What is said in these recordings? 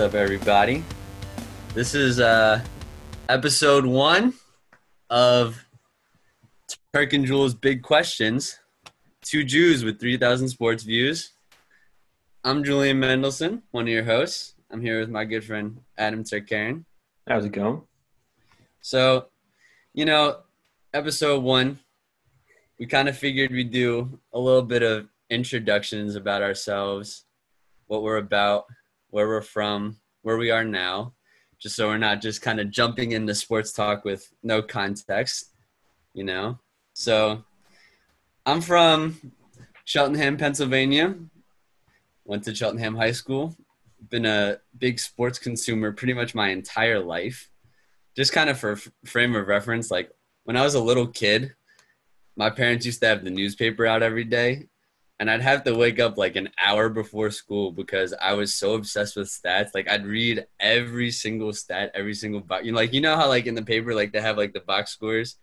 up, everybody? This is uh, episode one of Turk and Jules' Big Questions. Two Jews with 3,000 sports views. I'm Julian Mendelson, one of your hosts. I'm here with my good friend Adam Turkarian. How's it going? So, you know, episode one, we kind of figured we'd do a little bit of introductions about ourselves, what we're about, where we're from, where we are now, just so we're not just kind of jumping into sports talk with no context, you know? So, I'm from Cheltenham, Pennsylvania. Went to Cheltenham High School. Been a big sports consumer pretty much my entire life. Just kind of for f- frame of reference, like when I was a little kid, my parents used to have the newspaper out every day, and I'd have to wake up like an hour before school because I was so obsessed with stats. Like I'd read every single stat, every single box. You know, like you know how like in the paper like they have like the box scores.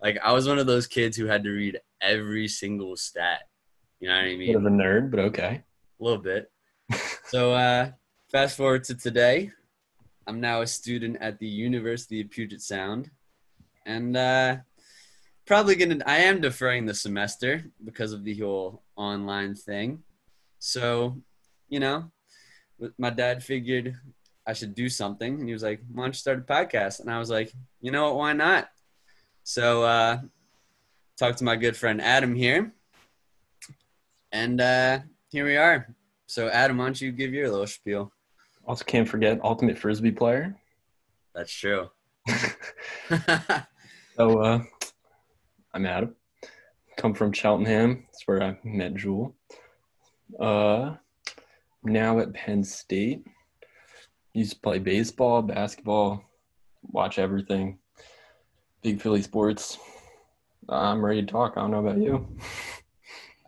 Like I was one of those kids who had to read every single stat. You know what I mean? Bit of a nerd, but okay. a little bit. so uh, fast forward to today. I'm now a student at the University of Puget Sound, and uh, probably gonna. I am deferring the semester because of the whole online thing. So, you know, my dad figured I should do something, and he was like, "Why don't you start a podcast?" And I was like, "You know what? Why not?" So, uh, talked to my good friend Adam here, and uh, here we are. So, Adam, why don't you give your little spiel? Also, can't forget Ultimate Frisbee player. That's true. So, uh, I'm Adam. Come from Cheltenham. That's where I met Jules. Uh, now at Penn State. Used to play baseball, basketball, watch everything. Big Philly sports. I'm ready to talk. I don't know about you.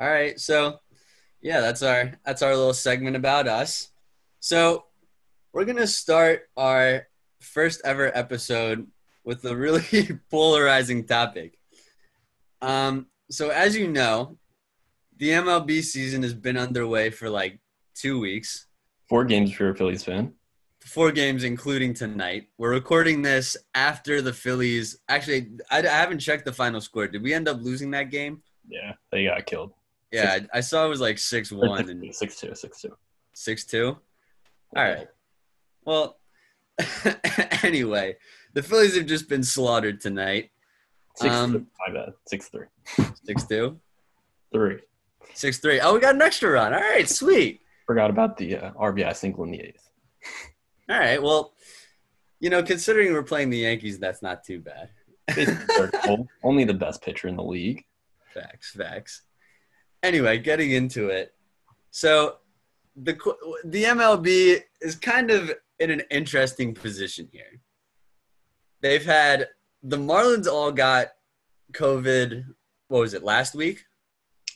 All right, so yeah, that's our that's our little segment about us. So we're gonna start our first ever episode with a really polarizing topic. Um, so as you know, the MLB season has been underway for like two weeks, Four games if you're a Phillies fan. four games including tonight. We're recording this after the Phillies. Actually, I, I haven't checked the final score. Did we end up losing that game? Yeah, they got killed. Yeah, I, I saw it was like six one and Six two, six two. six two. All right. Well, anyway, the Phillies have just been slaughtered tonight. Six Um, three. My bad. Six three. Six two. Three. Six three. Oh, we got an extra run. All right, sweet. Forgot about the uh, RBI single in the eighth. All right. Well, you know, considering we're playing the Yankees, that's not too bad. Basically, third goal. Only the best pitcher in the league. Facts, facts. Anyway, getting into it. So, the the MLB is kind of in an interesting position here. They've had the Marlins all got COVID. What was it last week?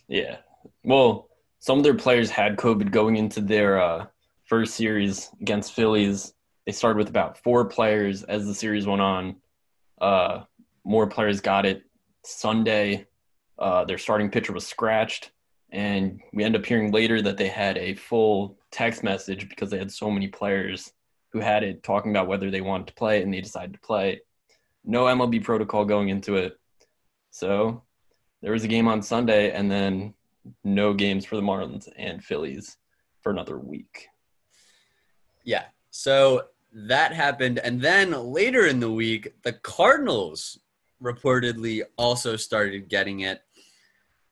Yeah. Well, some of their players had COVID going into their uh, first series against Phillies. They started with about four players as the series went on. Uh, more players got it Sunday. Uh, their starting pitcher was scratched, and we end up hearing later that they had a full text message because they had so many players who had it talking about whether they wanted to play, and they decided to play. No MLB protocol going into it. So there was a game on Sunday, and then no games for the Marlins and Phillies for another week. Yeah. So that happened. And then later in the week, the Cardinals reportedly also started getting it.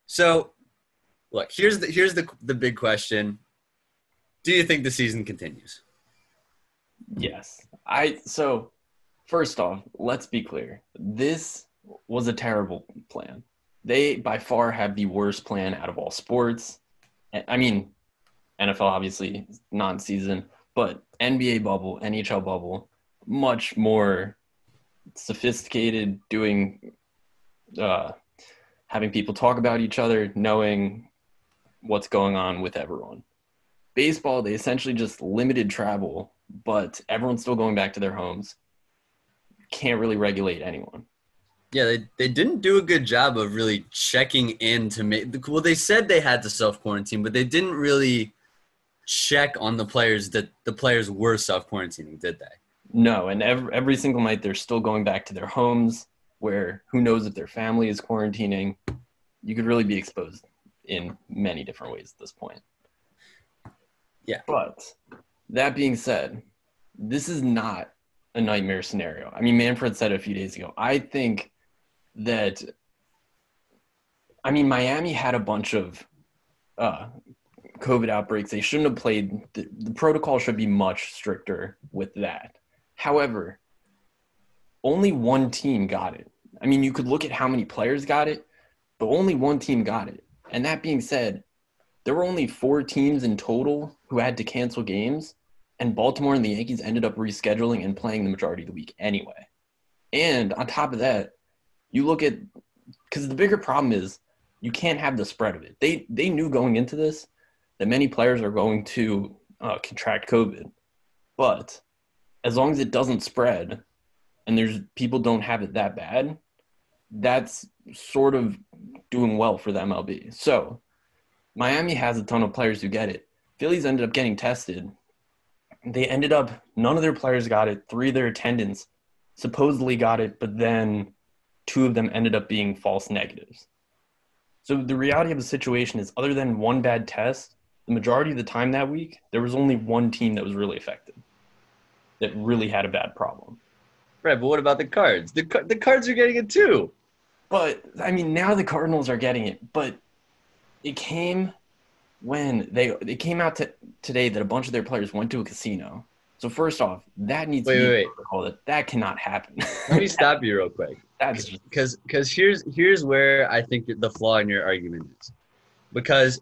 So look, here's the here's the the big question. Do you think the season continues? Yes. I so first off, let's be clear. This was a terrible plan. They by far have the worst plan out of all sports. I mean, NFL obviously non-season, but NBA bubble, NHL bubble, much more sophisticated doing uh having people talk about each other, knowing what's going on with everyone. Baseball, they essentially just limited travel, but everyone's still going back to their homes. Can't really regulate anyone. Yeah, they, they didn't do a good job of really checking in to make well they said they had to self quarantine, but they didn't really check on the players that the players were self quarantining, did they? No, and every, every single night they're still going back to their homes where who knows if their family is quarantining. You could really be exposed in many different ways at this point. Yeah. But that being said, this is not a nightmare scenario. I mean, Manfred said a few days ago. I think that, I mean, Miami had a bunch of uh, COVID outbreaks. They shouldn't have played. The, the protocol should be much stricter with that. However, only one team got it. I mean, you could look at how many players got it, but only one team got it. And that being said, there were only four teams in total who had to cancel games, and Baltimore and the Yankees ended up rescheduling and playing the majority of the week anyway. And on top of that, you look at because the bigger problem is you can't have the spread of it. They they knew going into this that many players are going to uh, contract COVID, but as long as it doesn't spread and there's people don't have it that bad, that's sort of doing well for the MLB. So Miami has a ton of players who get it. Phillies ended up getting tested. They ended up none of their players got it. Three of their attendants supposedly got it, but then two of them ended up being false negatives. So the reality of the situation is other than one bad test, the majority of the time that week, there was only one team that was really affected. That really had a bad problem. Right, but what about the cards? The the cards are getting it too. But I mean, now the Cardinals are getting it, but it came when they it came out to, today that a bunch of their players went to a casino. So first off, that needs wait, to be wait, wait. That that cannot happen. Let me stop you real quick. That's because because here's here's where I think the flaw in your argument is, because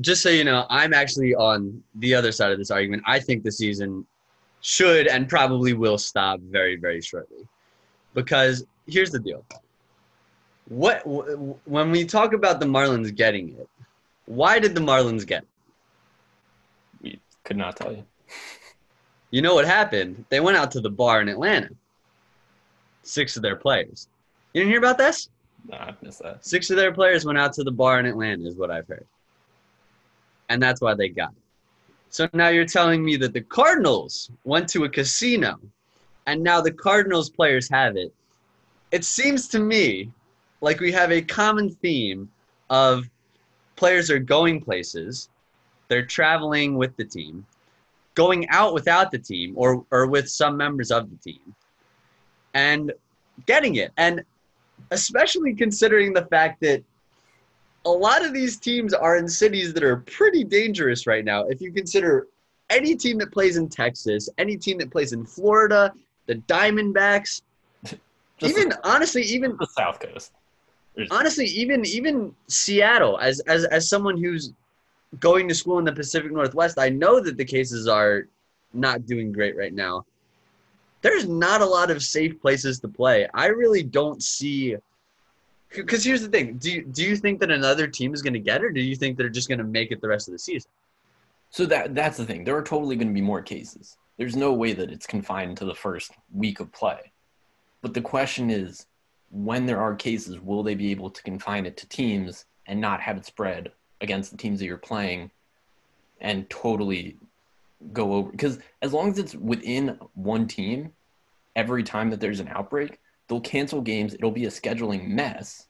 just so you know, I'm actually on the other side of this argument. I think the season should and probably will stop very very shortly, because here's the deal. What when we talk about the Marlins getting it, why did the Marlins get we could not tell you. You know what happened? They went out to the bar in Atlanta. Six of their players. You didn't hear about this? Nah, I missed that. Six of their players went out to the bar in Atlanta, is what I've heard. And that's why they got it. So now you're telling me that the Cardinals went to a casino and now the Cardinals players have it. It seems to me like we have a common theme of players are going places, they're traveling with the team, going out without the team or, or with some members of the team, and getting it. And especially considering the fact that a lot of these teams are in cities that are pretty dangerous right now. If you consider any team that plays in Texas, any team that plays in Florida, the Diamondbacks, Just even honestly, even the South Coast. There's- honestly, even even Seattle, as as as someone who's going to school in the Pacific Northwest, I know that the cases are not doing great right now. There's not a lot of safe places to play. I really don't see. Because here's the thing: do you, do you think that another team is going to get it, or do you think they're just going to make it the rest of the season? So that that's the thing. There are totally going to be more cases. There's no way that it's confined to the first week of play. But the question is, when there are cases, will they be able to confine it to teams and not have it spread against the teams that you're playing and totally go over? Because as long as it's within one team, every time that there's an outbreak, they'll cancel games. It'll be a scheduling mess,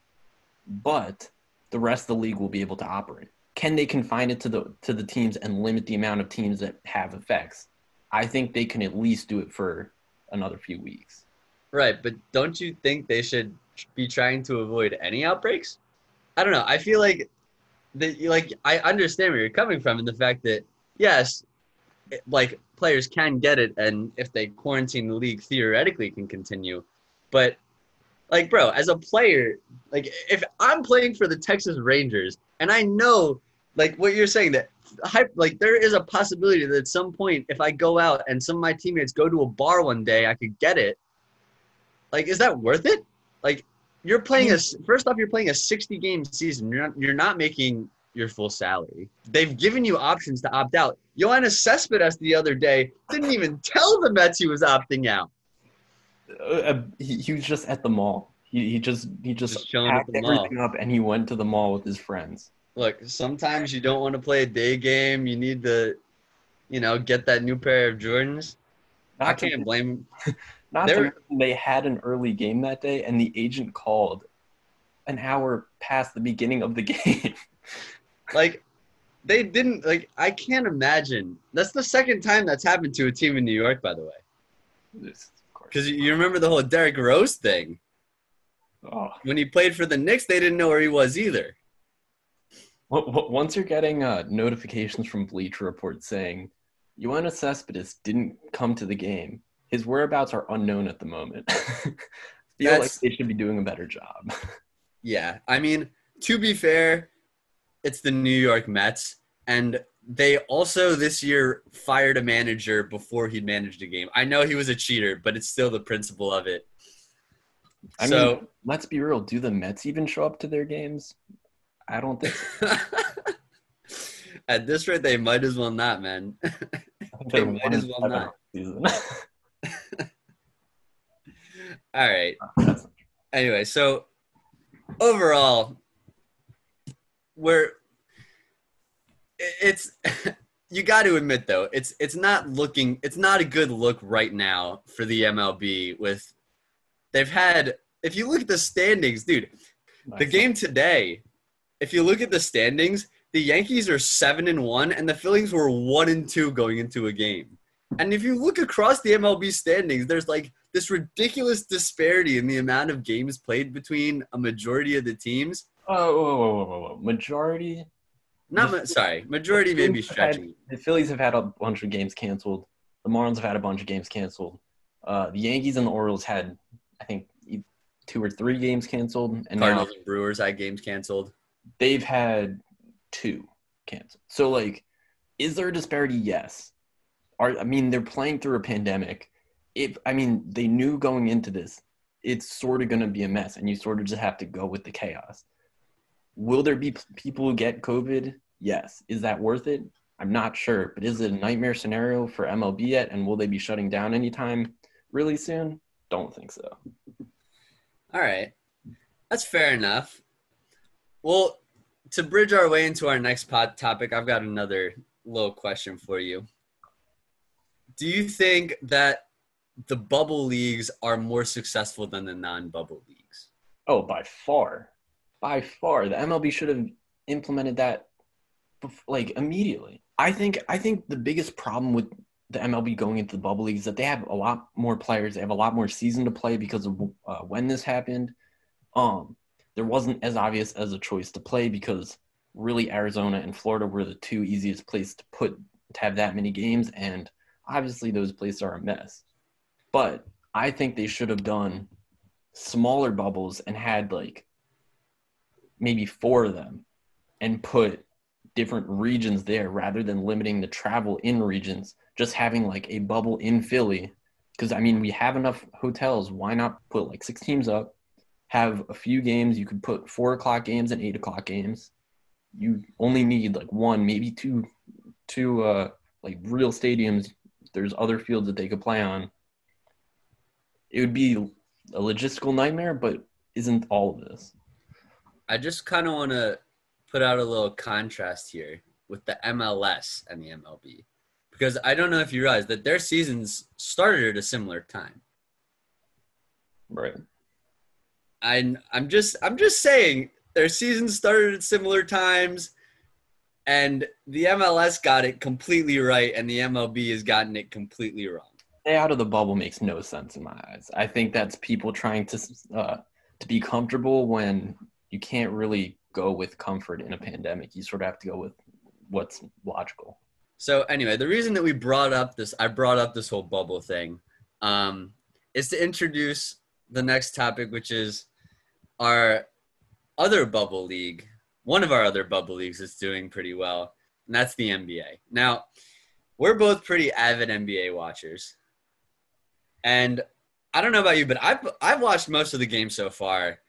but the rest of the league will be able to operate. Can they confine it to the to the teams and limit the amount of teams that have effects? I think they can at least do it for another few weeks. Right, but don't you think they should be trying to avoid any outbreaks? I don't know. I feel like that like I understand where you're coming from in the fact that yes, it- like players can get it and if they quarantine the league theoretically can continue. But like bro, as a player, like if I'm playing for the Texas Rangers and I know like what you're saying that like there is a possibility that at some point if I go out and some of my teammates go to a bar one day, I could get it like is that worth it like you're playing a first off you're playing a 60 game season you're not you're not making your full salary they've given you options to opt out Yoenis Cespedes the other day didn't even tell the Mets he was opting out Uh, he, he was just at the mall. He, he just he just, Just packed the mall. everything up and he went to the mall with his friends. Look, sometimes you don't want to play a day game. You need to, you know, get that new pair of Jordans. I Not to, can't blame. not mention they had an early game that day, and the agent called an hour past the beginning of the game. Like, they didn't. Like, I can't imagine. That's the second time that's happened to a team in New York, by the way. Of course. Because you remember the whole Derrick Rose thing. Oh. When he played for the Knicks, they didn't know where he was either. Once you're getting uh, notifications from Bleacher Report saying Yoenis Cespedes didn't come to the game, his whereabouts are unknown at the moment. Feel like they should be doing a better job. Yeah, I mean, to be fair, it's the New York Mets, and they also this year fired a manager before he'd managed a game. I know he was a cheater, but it's still the principle of it. I so, mean, let's be real. Do the Mets even show up to their games? I don't think so. at this rate, they might as well not, man. They might as well not. On the season. All right. Anyway, so overall, we're it's you got to admit though it's it's not looking it's not a good look right now for the MLB with they've had if you look at the standings dude the game today if you look at the standings the Yankees are 7 and 1 and the Phillies were 1 and 2 going into a game and if you look across the MLB standings there's like this ridiculous disparity in the amount of games played between a majority of the teams Oh, whoa, whoa, whoa, whoa, whoa. majority. not ma- sorry majority may be have had- stretching The Phillies have had a bunch of games canceled. The Marlins have had a bunch of games canceled. Uh, the Yankees and the Orioles had, I think, two or three games canceled, and now Cardinals and Brewers had games canceled they've had two canceled. So, like, is there a disparity? Yes. Are I mean, they're playing through a pandemic. If I mean, they knew going into this, it's sort of going to be a mess, and you sort of just have to go with the chaos. Will there be people who get COVID? Yes. Is that worth it? I'm not sure, but is it a nightmare scenario for MLB yet? And will they be shutting down anytime really soon? Don't think so. All right. That's fair enough. Well, to bridge our way into our next pod topic, I've got another little question for you. Do you think that the bubble leagues are more successful than the non bubble leagues? Oh, by far, by far, the MLB should have implemented that, like immediately. I think. I think the biggest problem with the MLB going into the bubble league is that they have a lot more players. They have a lot more season to play because of uh, when this happened. Um, there wasn't as obvious as a choice to play because really Arizona and Florida were the two easiest places to put to have that many games, and obviously those places are a mess. But I think they should have done smaller bubbles and had like maybe four of them and put different regions there rather than limiting the travel in regions just having like a bubble in philly because i mean we have enough hotels why not put like six teams up have a few games you could put four o'clock games and eight o'clock games you only need like one maybe two two uh like real stadiums there's other fields that they could play on it would be a logistical nightmare, but isn't all of this. I just kind of want to put out a little contrast here with the MLS and the MLB because I don't know if you realize that their seasons started at a similar time. Right. I I'm just I'm just saying their seasons started at similar times and the MLS got it completely right and the MLB has gotten it completely wrong. Stay out of the bubble makes no sense in my eyes. I think that's people trying to uh, to be comfortable when you can't really go with comfort in a pandemic. You sort of have to go with what's logical. So anyway, the reason that we brought up this I brought up this whole bubble thing um, is to introduce the next topic which is our other bubble league. One of our other bubble leagues is doing pretty well, and that's the NBA. Now, we're both pretty avid NBA watchers. And I don't know about you, but I've I've watched most of the games so far.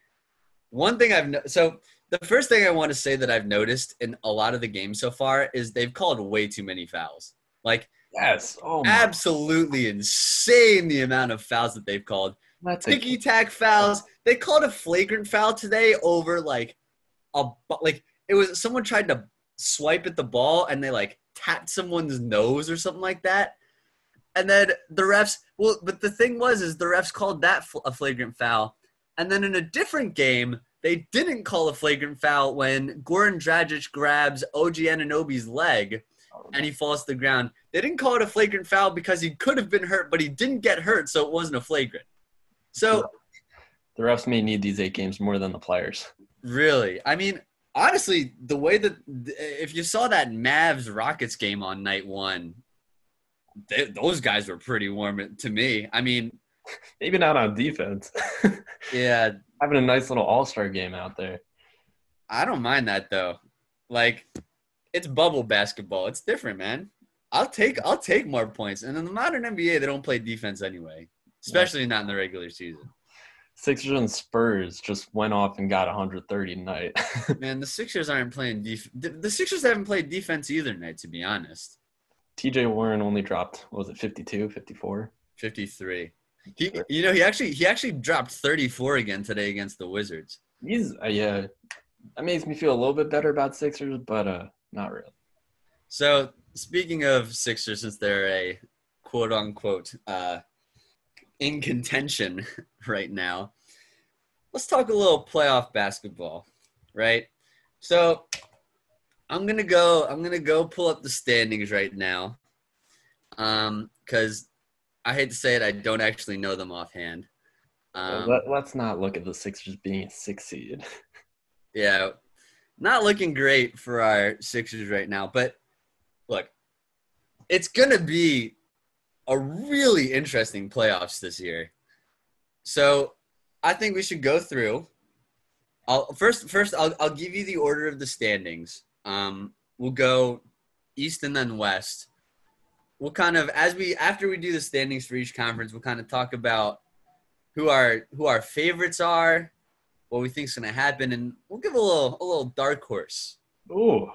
One thing I've no- so the first thing I want to say that I've noticed in a lot of the games so far is they've called way too many fouls. Like Yes. Oh, absolutely insane the amount of fouls that they've called. That's a, Ticky tack fouls. They called a flagrant foul today over like a like it was someone tried to swipe at the ball and they like tapped someone's nose or something like that. And then the refs, well, but the thing was, is the refs called that a flagrant foul. And then in a different game, they didn't call a flagrant foul when Goran Dragic grabs OG Anunoby's leg and he falls to the ground. They didn't call it a flagrant foul because he could have been hurt, but he didn't get hurt, so it wasn't a flagrant. So the refs may need these eight games more than the players. Really? I mean, honestly, the way that if you saw that Mavs Rockets game on night one, they, those guys were pretty warm to me. I mean, maybe not on defense. yeah, having a nice little All Star game out there. I don't mind that though. Like, it's bubble basketball. It's different, man. I'll take I'll take more points. And in the modern NBA, they don't play defense anyway, especially yeah. not in the regular season. Sixers and Spurs just went off and got 130 tonight. Man, the Sixers aren't playing def- The Sixers haven't played defense either night, to be honest. TJ Warren only dropped, was it 52, 54? 53. He, you know, he actually he actually dropped 34 again today against the Wizards. He's uh, yeah, that makes me feel a little bit better about Sixers, but uh, not really. So speaking of Sixers, since they're a quote unquote uh, in contention right now, let's talk a little playoff basketball, right? So I'm gonna go. I'm gonna go pull up the standings right now, um, because I hate to say it, I don't actually know them offhand. Um, let, us not look at the Sixers being a six seed. yeah, not looking great for our Sixers right now. But look, it's gonna be a really interesting playoffs this year. So I think we should go through. I'll first first I'll I'll give you the order of the standings. Um, we'll go east and then west we'll kind of as we after we do the standings for each conference, we'll kind of talk about who our who our favorites are, what we think is going to happen, and we'll give a little a little dark horse. Ooh, a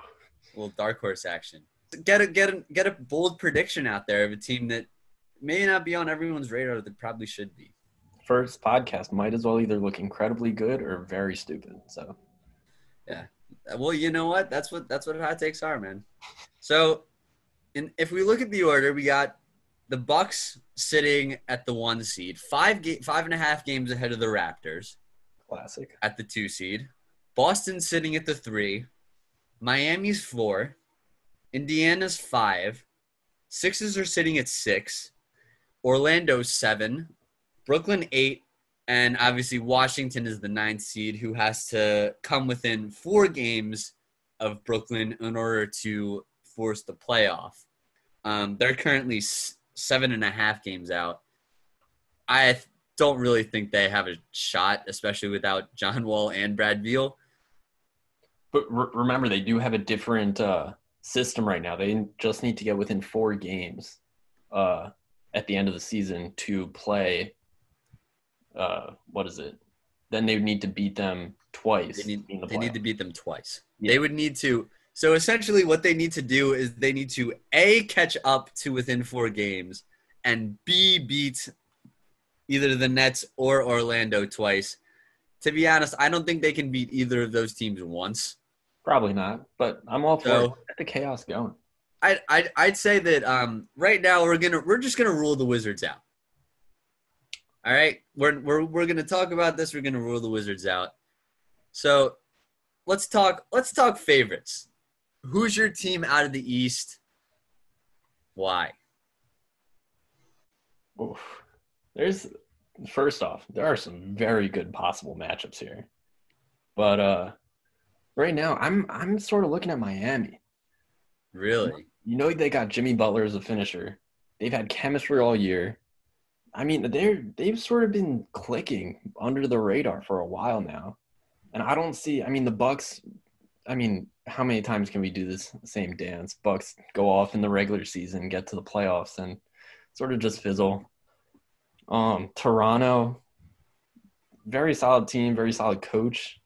little dark horse action. Get a get a get a bold prediction out there of a team that may not be on everyone's radar that probably should be. First podcast might as well either look incredibly good or very stupid. So, yeah. Well, you know what? That's what that's what hot takes are, man. So and if we look at the order, we got the Bucks sitting at the one seed, five ga- five and a half games ahead of the Raptors. Classic. At the two seed, Boston sitting at the three, Miami's four, Indiana's five, Sixes are sitting at six, Orlando's seven, Brooklyn eight, and obviously Washington is the ninth seed who has to come within four games of Brooklyn in order to force the playoff. Um, they're currently seven and a half games out. I don't really think they have a shot, especially without John Wall and Brad Beal. But re- remember, they do have a different uh, system right now. They just need to get within four games uh, at the end of the season to play. Uh, what is it? Then they would need to beat them twice. They need, the they need to beat them twice. Yeah. They would need to so essentially, what they need to do is they need to A, catch up to within four games, and B, beat either the Nets or Orlando twice. To be honest, I don't think they can beat either of those teams once. Probably not, but I'm all for so, Get the chaos going. I'd, I'd, I'd say that um, right now we're gonna we're just gonna rule the Wizards out. All right, we're we're we're gonna talk about this. We're gonna rule the Wizards out. So let's talk let's talk favorites. Who's your team out of the East? Why? Oof. There's first off, there are some very good possible matchups here. But uh right now I'm I'm sort of looking at Miami. Really? You know they got Jimmy Butler as a finisher. They've had chemistry all year. I mean, they're they've sort of been clicking under the radar for a while now. And I don't see I mean the Bucks I mean, how many times can we do this same dance? Bucks go off in the regular season, get to the playoffs, and sort of just fizzle. Um, Toronto, very solid team, very solid coach.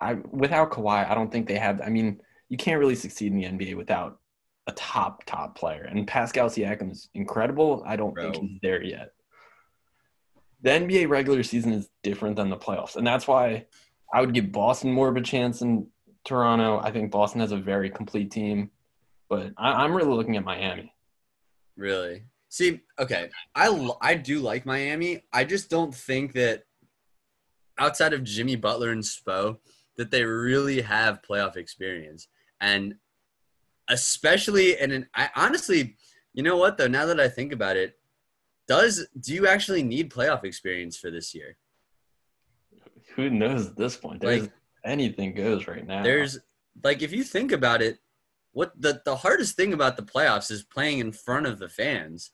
I without Kawhi, I don't think they have. I mean, you can't really succeed in the NBA without a top top player. And Pascal Siakam is incredible. I don't Bro. think he's there yet. The NBA regular season is different than the playoffs, and that's why I would give Boston more of a chance than Toronto. I think Boston has a very complete team, but I, I'm really looking at Miami. Really? See, okay, I I do like Miami. I just don't think that outside of Jimmy Butler and Spo that they really have playoff experience, and especially and I honestly, you know what though? Now that I think about it, does do you actually need playoff experience for this year? Who knows at this point? There's Like- anything goes right now. There's like if you think about it, what the the hardest thing about the playoffs is playing in front of the fans,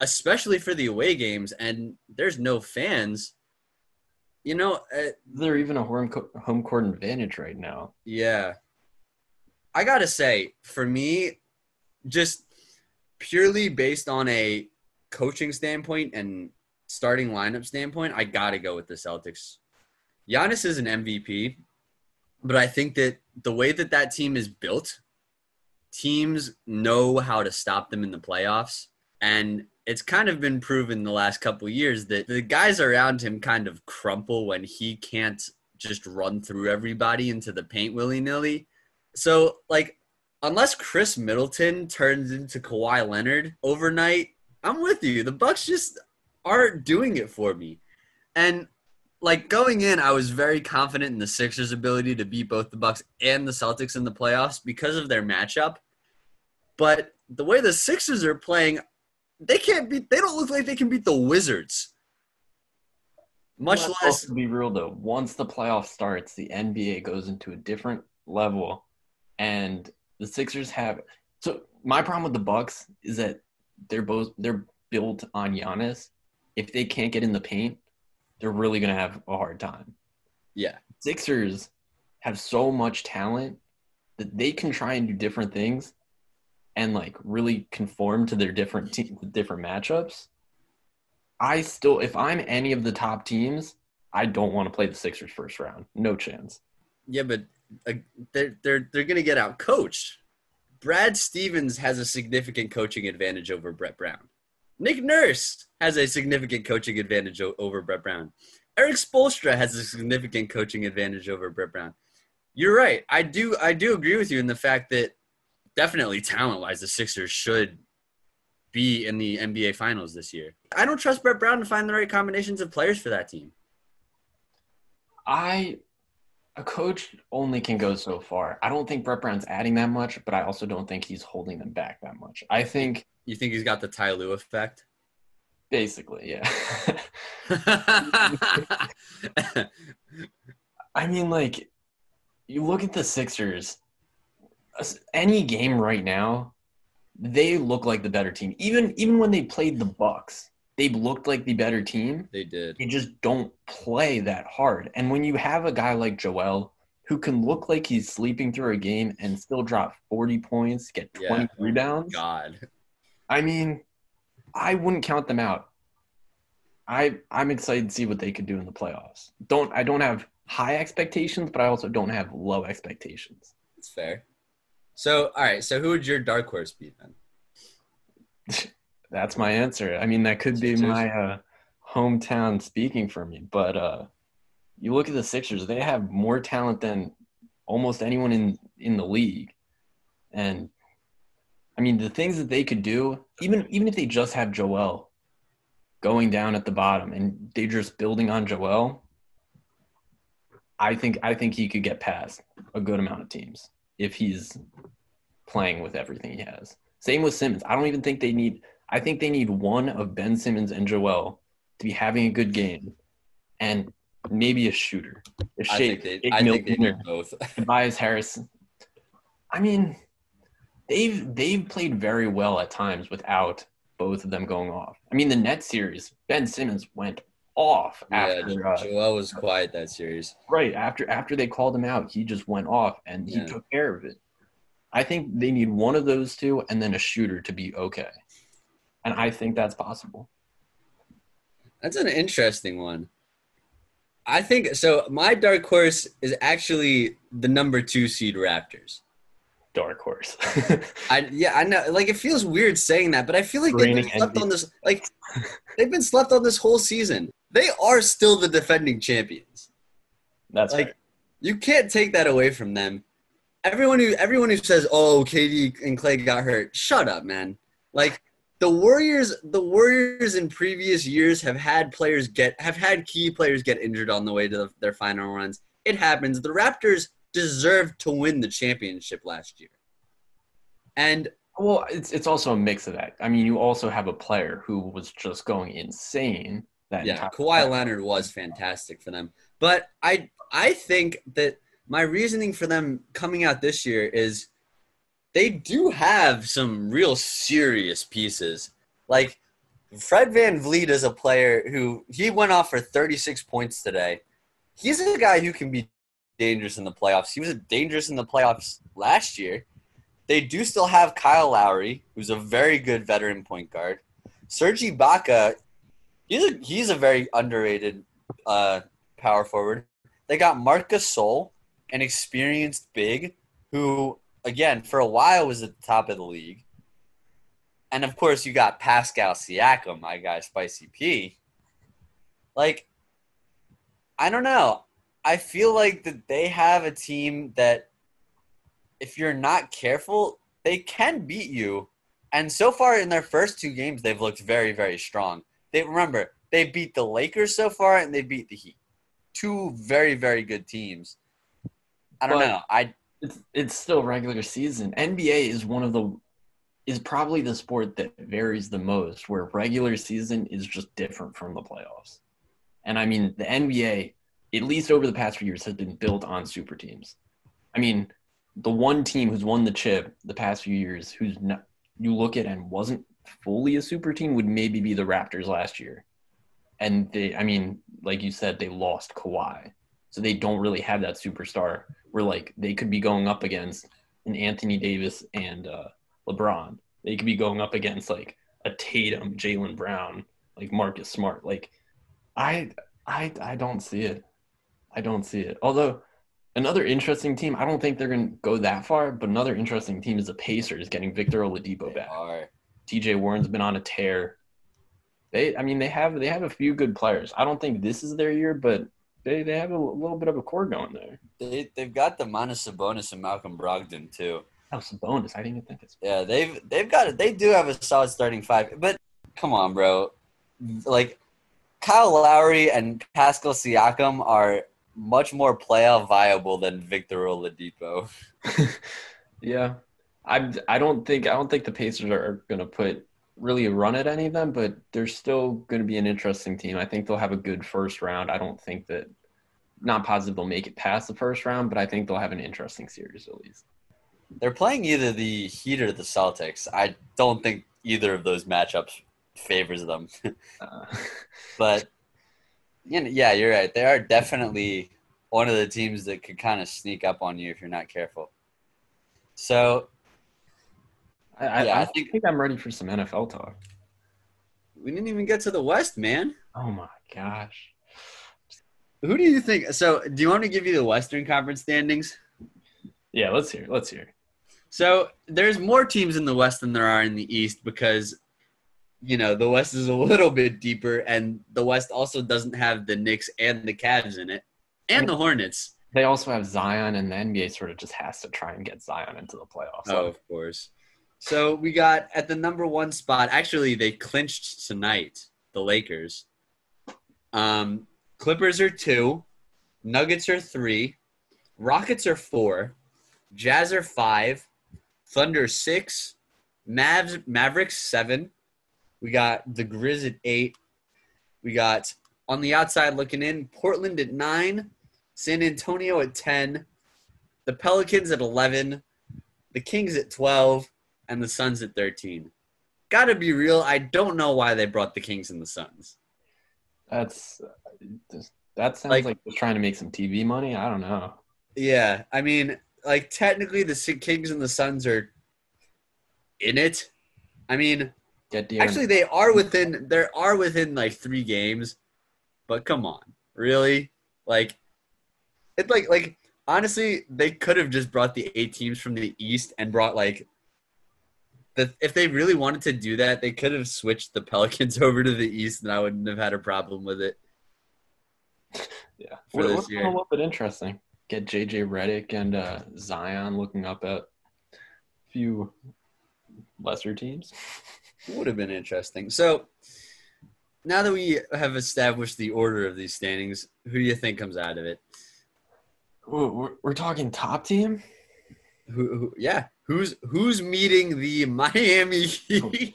especially for the away games and there's no fans. You know, uh, there even a home home court advantage right now. yeah. I got to say, for me just purely based on a coaching standpoint and starting lineup standpoint, I got to go with the Celtics. Giannis is an MVP, but I think that the way that that team is built, teams know how to stop them in the playoffs. And it's kind of been proven the last couple years that the guys around him kind of crumple when he can't just run through everybody into the paint willy nilly. So, like, unless Khris Middleton turns into Kawhi Leonard overnight, I'm with you. The Bucks just aren't doing it for me. And like going in, I was very confident in the Sixers' ability to beat both the Bucks and the Celtics in the playoffs because of their matchup. But the way the Sixers are playing, they can't beat. They don't look like they can beat the Wizards. Much Let's less. also be real though. Once the playoff starts, the NBA goes into a different level, and the Sixers have. So my problem with the Bucks is that they're both they're built on Giannis. If they can't get in the paint, they're really gonna have a hard time. Yeah, Sixers have so much talent that they can try and do different things and like really conform to their different te- different matchups. I still, if I'm any of the top teams, I don't want to play the Sixers first round. No chance. yeah, but they're they're they're gonna get out coached. Brad Stevens has a significant coaching advantage over Brett Brown. Nick Nurse has a significant coaching advantage over Brett Brown. Erik Spoelstra has a significant coaching advantage over Brett Brown. You're right. I do I do agree with you in the fact that definitely talent wise the Sixers should be in the NBA finals this year. I don't trust Brett Brown to find the right combinations of players for that team. I, a coach only can go so far. I don't think Brett Brown's adding that much, but I also don't think he's holding them back that much. I think You think he's got the Ty Lue effect? basically, yeah. I mean, like, you look at the Sixers, any game right now, they look like the better team. Even even when they played the Bucks, they looked like the better team. they did. They just don't play that hard. And when you have a guy like Joel who can look like he's sleeping through a game and still drop 40 points, get 20 Yeah. rebounds, God. I mean, I wouldn't count them out. I I'm excited to see what they could do in the playoffs. Don't I don't have high expectations, but I also don't have low expectations. It's fair. So, all right. So, who would your dark horse be then? That's my answer. I mean, that could be my uh, hometown speaking for me, but uh, you look at the Sixers; they have more talent than almost anyone in in the league, and I mean, the things that they could do, even even if they just have Joel going down at the bottom and they're just building on Joel, I think I think he could get past a good amount of teams if he's playing with everything he has. Same with Simmons. I don't even think they need. I think they need one of Ben Simmons and Joel to be having a good game, and maybe a shooter. If I Shea, think they. Jake I think they need both. Tobias Harris. I mean, they've they've played very well at times without both of them going off. I mean, the net series, Ben Simmons went off yeah, after uh, Joel was quiet that series. right after after they called him out. He just went off and he Yeah. took care of it. I think they need one of those two and then a shooter to be okay, and I think that's possible. That's an interesting one. I think so. My dark horse is actually the number two seed Raptors. Dark horse. I yeah, I know. Like it feels weird saying that, but I feel like they've been slept on this. Like they've been slept on this whole season. They are still the defending champions. that's Like right. you can't take that away from them. everyone who everyone who says, "Oh, KD and Clay got hurt," shut up, man. Like the Warriors, the Warriors in previous years have had players get have had key players get injured on the way to the, their final runs. It happens. The Raptors deserved to win the championship last year, and well, it's it's also a mix of that. I mean, you also have a player who was just going insane. That yeah, Kawhi Leonard was fantastic for them, but I I think that my reasoning for them coming out this year is they do have some real serious pieces. Like Fred VanVleet is a player who he went off for 36 points today. He's a guy who can be dangerous in the playoffs. He was dangerous in the playoffs last year. They do still have Kyle Lowry, who's a very good veteran point guard. Serge Ibaka, he's a, he's a very underrated uh, power forward. They got Marcus Gasol, an experienced big, who again, for a while was at the top of the league. And of course, you got Pascal Siakam, my guy, Spicy P. Like, I don't know. I feel like that they have a team that, if you're not careful, they can beat you. And so far in their first two games, they've looked very, very strong. They remember they beat the Lakers so far, and they beat the Heat. Two very, very good teams. I don't but, know. I it's it's still regular season. NBA is one of the is probably the sport that varies the most, where regular season is just different from the playoffs. And I mean, the NBA, at least over the past few years, has been built on super teams. I mean, the one team who's won the chip the past few years, who's not, you look at and wasn't fully a super team, would maybe be the Raptors last year. And they, I mean, like you said, they lost Kawhi, so they don't really have that superstar where like they could be going up against an Anthony Davis and uh, LeBron. They could be going up against like a Tatum, Jaylen Brown, like Marcus Smart. Like I I I don't see it. I don't see it. Although another interesting team, I don't think they're gonna go that far, but another interesting team is the Pacers getting Victor Oladipo back. TJ Warren's been on a tear. They I mean they have they have a few good players. I don't think this is their year, but they they have a little bit of a core going there. They they've got the Domantas Sabonis and Malcolm Brogdon too. Oh, Sabonis! I didn't even think it's. Yeah, they've they've got it. They do have a solid starting five, but come on, bro. Like Kyle Lowry and Pascal Siakam are much more playoff viable than Victor Oladipo. yeah, I I don't think I don't think the Pacers are going to put really run at any of them, but they're still going to be an interesting team. I think they'll have a good first round. I don't think that, not positive they'll make it past the first round, but I think they'll have an interesting series at least. They're playing either the Heat or the Celtics. I don't think either of those matchups favors them. uh. but you know, yeah, you're right. They are definitely one of the teams that could kind of sneak up on you if you're not careful. So I, yeah, I, I think, think I'm ready for some NFL talk. We didn't even get to the West, man. Oh my gosh. Who do you think? So, do you want to give you the Western Conference standings? Yeah, let's hear. Let's hear. So, there's more teams in the West than there are in the East because, you know, the West is a little bit deeper, and the West also doesn't have the Knicks and the Cavs in it, and the Hornets. They also have Zion, and the NBA sort of just has to try and get Zion into the playoffs. Oh, of course. So we got at the number one spot. Actually, they clinched tonight. The Lakers. Um, Clippers are two. Nuggets are three. Rockets are four. Jazz are five. Thunder six. Mavs Mavericks seven. We got the Grizz at eight. We got on the outside looking in Portland at nine. San Antonio at ten. The Pelicans at eleven. The Kings at twelve and the Suns at 13. Gotta be real. I don't know why they brought the Kings and the Suns. That's that sounds like, like they're trying to make some TV money. I don't know. Yeah, I mean, like technically, the Kings and the Suns are in it. I mean, actually, they are within. There are within like three games, but come on, really? Like, it's like like honestly, they could have just brought the eight teams from the East and brought like the, if they really wanted to do that, they could have switched the Pelicans over to the East, and I wouldn't have had a problem with it. Yeah, for this year. a little bit interesting. get JJ Redick and uh, Zion looking up at a few lesser teams. Would have been interesting. So now that we have established the order of these standings, who do you think comes out of it? We're, we're talking top team. Who, who yeah, who's who's meeting the Miami Heat?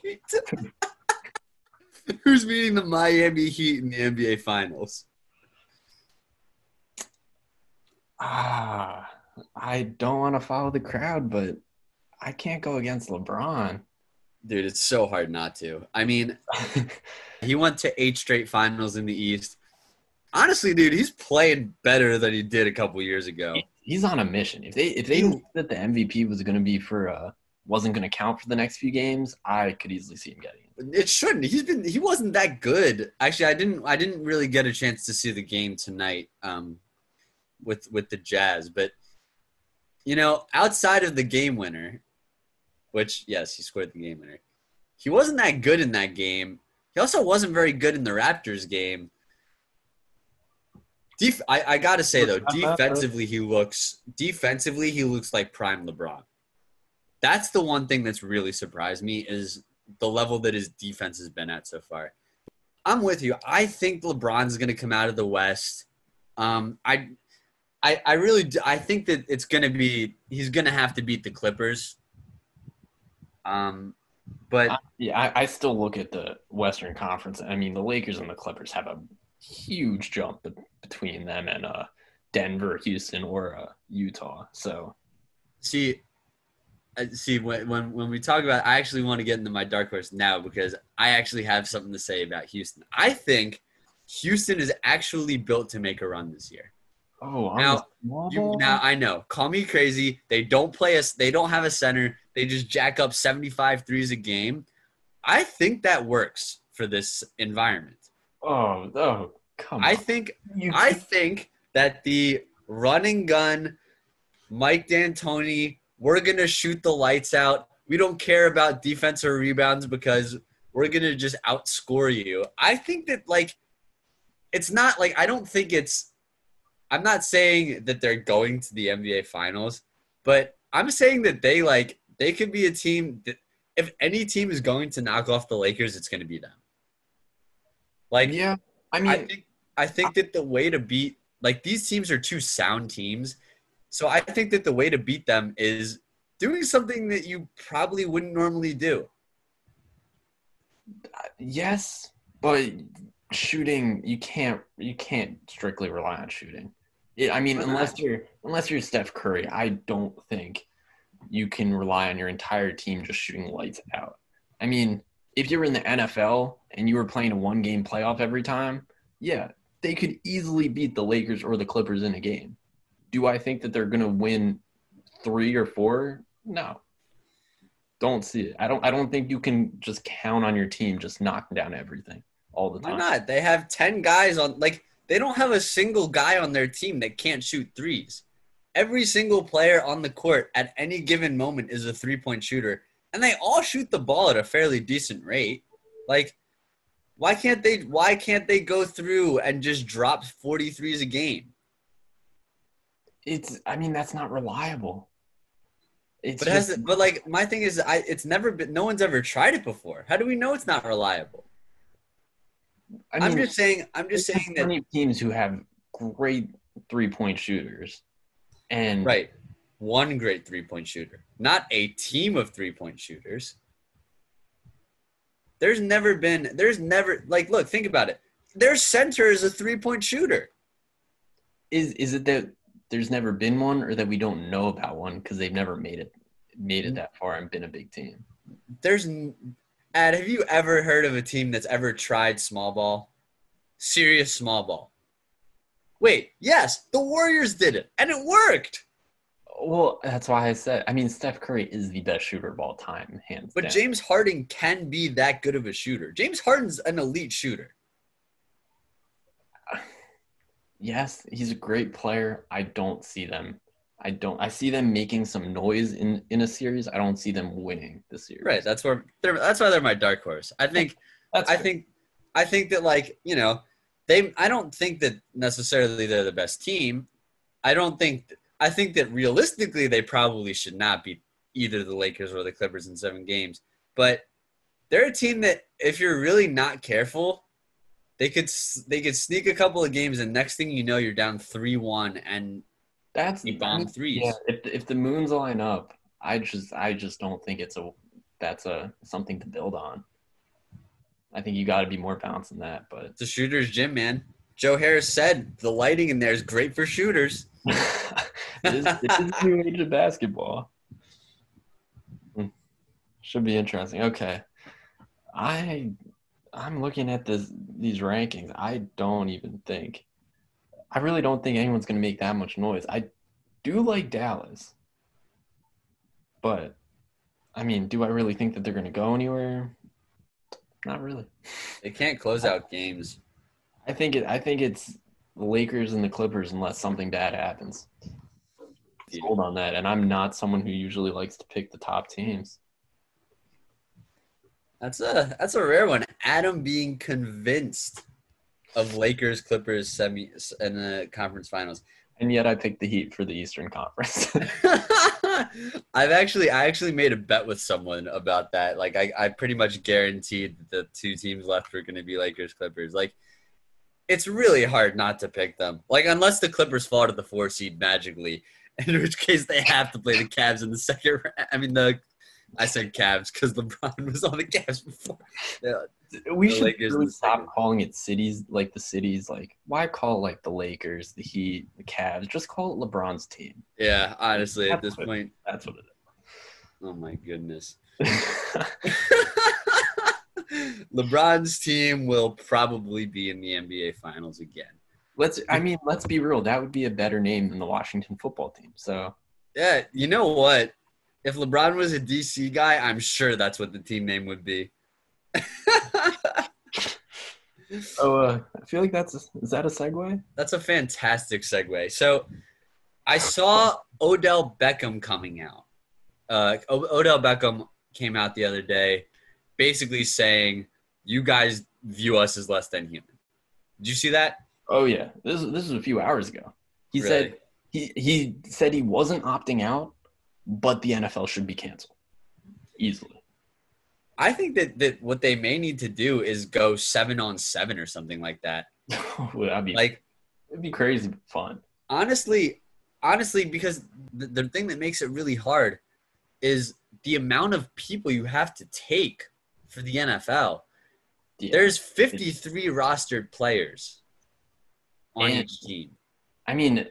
who's meeting the Miami Heat in the NBA Finals? Ah, I don't want to follow the crowd, but I can't go against LeBron. Dude, it's so hard not to. I mean, he went to eight straight finals in the East. Honestly, dude, he's playing better than he did a couple years ago. He's on a mission. If they if they knew that the MVP was going to be for uh wasn't going to count for the next few games, I could easily see him getting it. It shouldn't. He's been he wasn't that good. Actually, I didn't I didn't really get a chance to see the game tonight um with with the Jazz, but you know, outside of the game winner, which yes, he scored the game winner. He wasn't that good in that game. He also wasn't very good in the Raptors game. Def- I, I gotta say though, defensively he looks defensively he looks like prime LeBron. That's the one thing that's really surprised me is the level that his defense has been at so far. I'm with you. I think LeBron's gonna come out of the West. Um, I, I, I really, do, I think that it's gonna be he's gonna have to beat the Clippers. Um, but I, yeah, I, I still look at the Western Conference. I mean, the Lakers and the Clippers have a huge jump between them and uh, Denver, Houston, or uh, Utah. So, see, uh, see when, when when we talk about, I actually want to get into my dark horse now because I actually have something to say about Houston. I think Houston is actually built to make a run this year. oh, I'm Now, You, now I know, call me crazy. They don't play us. They don't have a center. They just jack up 75 threes a game. I think that works for this environment. oh, oh, come I on. think You I think that the running gun, Mike D'Antoni, we're gonna shoot the lights out. We don't care about defense or rebounds because we're gonna just outscore you. I think that like it's not like I don't think it's I'm not saying that they're going to the NBA finals, but I'm saying that they like they could be a team that if any team is going to knock off the Lakers, it's gonna be them. Like yeah, I mean, I think I think that the way to beat like these teams are two sound teams. So I think that the way to beat them is doing something that you probably wouldn't normally do. Uh, yes, but shooting you can't you can't strictly rely on shooting. I mean, unless you're unless you're Steph Curry, I don't think you can rely on your entire team just shooting lights out. I mean, if you were in the NFL and you were playing a one game playoff every time, yeah, they could easily beat the Lakers or the Clippers in a game. Do I think that they're going to win 3 or 4? No. Don't see it. I don't I don't think you can just count on your team just knocking down everything all the time. Why not? They have 10 guys on like they don't have a single guy on their team that can't shoot threes. Every single player on the court at any given moment is a three-point shooter and they all shoot the ball at a fairly decent rate. Like why can't they why can't they go through and just drop 43s a game? It's I mean that's not reliable. It's But it has just- but like my thing is I it's never been no one's ever tried it before. How do we know it's not reliable? I I'm mean, just saying I'm just saying that of teams who have great three point shooters, and right. One great three-point shooter, not a team of three-point shooters. There's never been there's never like look, think about it. Their center is a three-point shooter. is is it that there's never been one, or that we don't know about one because they've never made it made it that far and been a big team? There's Ad, have you ever heard of a team that's ever tried small ball? Serious small ball. Wait, yes, the Warriors did it and it worked. Well, that's why I said. I mean, Steph Curry is the best shooter of all time, hands But down. James Harden can be that good of a shooter. James Harden's an elite shooter. yes, he's a great player. I don't see them. I don't. I see them making some noise in in a series. I don't see them winning the series. Right. That's where they're, that's why they're my dark horse. I think That's I fair. think I think that like, you know, they I don't think that necessarily they're the best team, I don't think I think that realistically they probably should not beat either the Lakers or the Clippers in seven games. But they're a team that if you're really not careful, they could they could sneak a couple of games and next thing you know you're down 3-1 and That's you bomb threes. Yeah, if if the moons line up, I just I just don't think it's a that's a something to build on. I think you got to be more balanced than that, but It's a shooter's gym, man. Joe Harris said the lighting in there is great for shooters. it is, it is new age of basketball. Should be interesting. Okay, I I'm looking at this these rankings. I don't even think. I really don't think anyone's going to make that much noise. I do like Dallas, but I mean, do I really think that they're going to go anywhere? Not really. They can't close out games. I think it. I think it's the Lakers and the Clippers unless something bad happens. Yeah. Hold on that, and I'm not someone who usually likes to pick the top teams. That's a that's a rare one. Adam being convinced of Lakers Clippers semi in the conference finals. And yet I picked the Heat for the Eastern Conference. I've actually I actually made a bet with someone about that. Like I, I pretty much guaranteed that the two teams left were gonna be Lakers Clippers. Like it's really hard not to pick them. Like unless the Clippers fall to the four seed magically, in which case they have to play the Cavs in the second round. I mean the I said Cavs because LeBron was on the Cavs before. Yeah, we should Lakers really stop calling it cities like the cities. Like why call like the Lakers, the Heat, the Cavs? Just call it LeBron's team. yeah honestly, at this what- point, That's what it is. oh my goodness. LeBron's team will probably be in the NBA Finals again. Let's. I mean, let's be real. That would be a better name than the Washington Football Team. So Yeah, you know what? If LeBron was a DC guy, I'm sure that's what the team name would be. Oh, uh, I feel like that's is that a segue? that's a fantastic segue. So I saw Odell Beckham coming out. Uh, o- Odell Beckham came out the other day basically saying, You guys view us as less than human. Did you see that? Oh yeah, this this was a few hours ago. He Really? said he he said he wasn't opting out, but the NFL should be canceled easily. I think that, that what they may need to do is go seven on seven or something like that. That'd be Like, it'd be crazy fun. honestly honestly because the, the thing that makes it really hard is the amount of people you have to take for the NFL. Yeah. There's 53 rostered players on And- each team. I mean,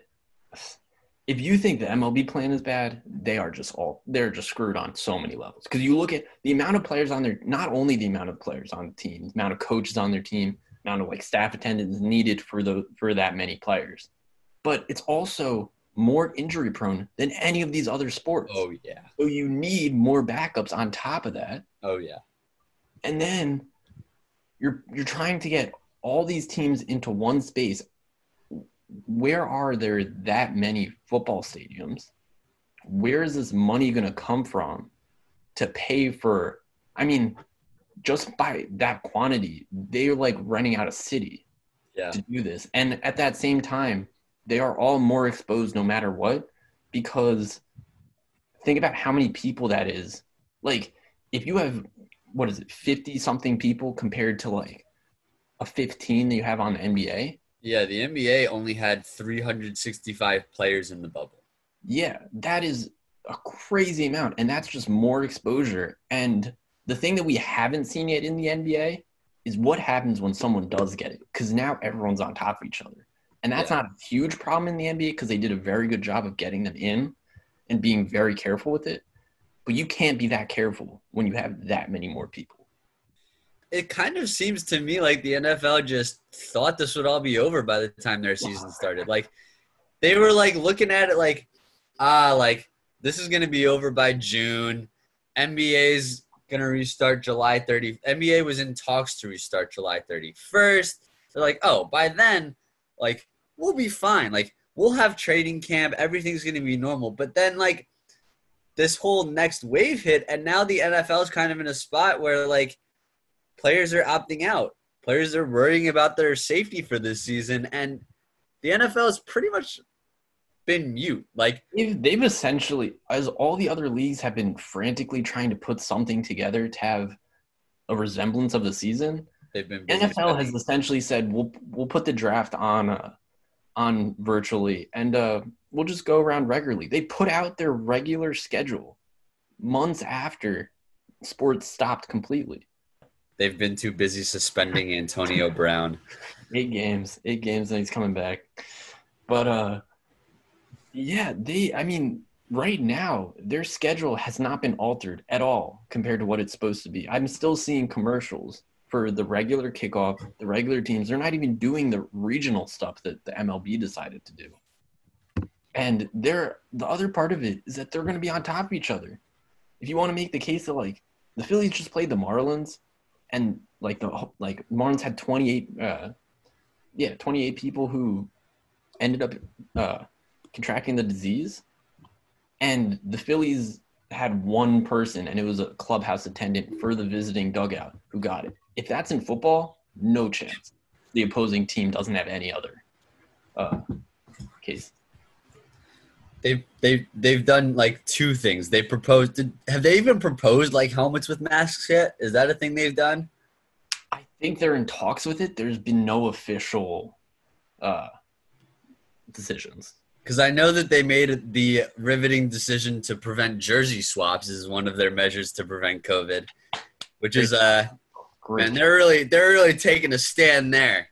if you think the MLB plan is bad, they are just all they're just screwed on so many levels. Because you look at the amount of players on their not only the amount of players on the team, the amount of coaches on their team, amount of like staff attendance needed for the for that many players, but it's also more injury prone than any of these other sports. Oh yeah. So you need more backups on top of that. Oh yeah. And then you're you're trying to get all these teams into one space. Where are there that many football stadiums? Where is this money going to come from to pay for? I mean, just by that quantity, they're like running out of city Yeah. to do this. And at that same time, they are all more exposed no matter what because think about how many people that is. Like if you have what is it, 50 something people compared to like a 15 that you have on the NBA, Yeah, the NBA only had 365 players in the bubble. yeah, that is a crazy amount and that's just more exposure. And the thing that we haven't seen yet in the NBA is what happens when someone does get it cuz now everyone's on top of each other. And that's Yeah. not a huge problem in the NBA because they did a very good job of getting them in and being very careful with it. But you can't be that careful when you have that many more people. It kind of seems to me like the NFL just thought this would all be over by the time their season started. Like they were like looking at it like, ah, like this is gonna be over by June. NBA's gonna restart July 30. NBA was in talks to restart July 31st. They're like, oh, by then, like we'll be fine. Like we'll have trading camp. Everything's gonna be normal. But then like this whole next wave hit, and now the NFL is kind of in a spot where like players are opting out. Players are worrying about their safety for this season, and the NFL has pretty much been mute. Like they've, they've essentially, as all the other leagues have been frantically trying to put something together to have a resemblance of the season. they've been NFL has essentially said we'll we'll put the draft on uh, on virtually and uh, we'll just go around regularly. They put out their regular schedule months after sports stopped completely. They've been too busy suspending Antonio Brown. Eight games, eight games, and he's coming back. But uh, yeah, they. I mean, right now their schedule has not been altered at all compared to what it's supposed to be. I'm still seeing commercials for the regular kickoff, the regular teams. They're not even doing the regional stuff that the MLB decided to do. And they're the other part of it is that they're going to be on top of each other. If you want to make the case that like the Phillies just played the Marlins, and like the like Marlins had 28, uh, yeah, 28 people who ended up uh, contracting the disease, and the Phillies had one person, and it was a clubhouse attendant for the visiting dugout who got it. If that's in football, no chance. The opposing team doesn't have any other uh, case. They've they've they've done like two things. They proposed. Did, have they even proposed like helmets with masks yet? Is that a thing they've done? I think they're in talks with it. There's been no official uh, decisions. Because I know that they made the riveting decision to prevent jersey swaps as one of their measures to prevent COVID, which is uh Great. man they're really they're really taking a stand there.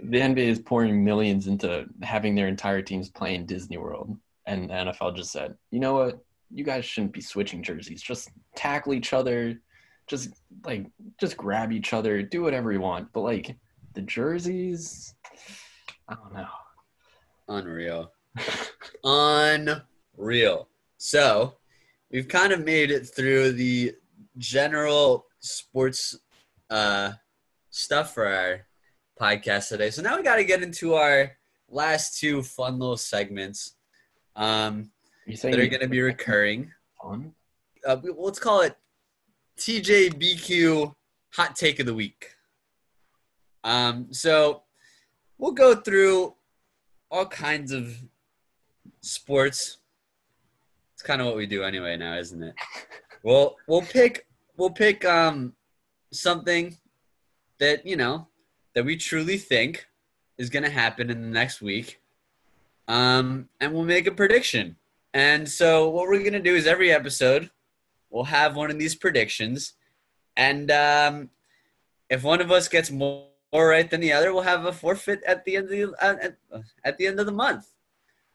The NBA is pouring millions into having their entire teams play in Disney World, and the NFL just said, you know what, you guys shouldn't be switching jerseys. Just tackle each other, just like just grab each other, do whatever you want. But like the jerseys, I don't know. Unreal. Unreal. So we've kind of made it through the general sports uh, stuff for our podcast today. So now we got to get into our last two fun little segments um, that are going to be recurring. fun? Uh, we- let's call it TJBQ Hot Take of the Week. Um, so we'll go through all kinds of sports. It's kind of what we do anyway now, isn't it? Well, we'll pick we'll pick um something that you know that we truly think is going to happen in the next week, um, and we'll make a prediction. And so, what we're going to do is every episode we'll have one of these predictions, and um, if one of us gets more, right than the other, we'll have a forfeit at the end of the uh, at, at the end of the month.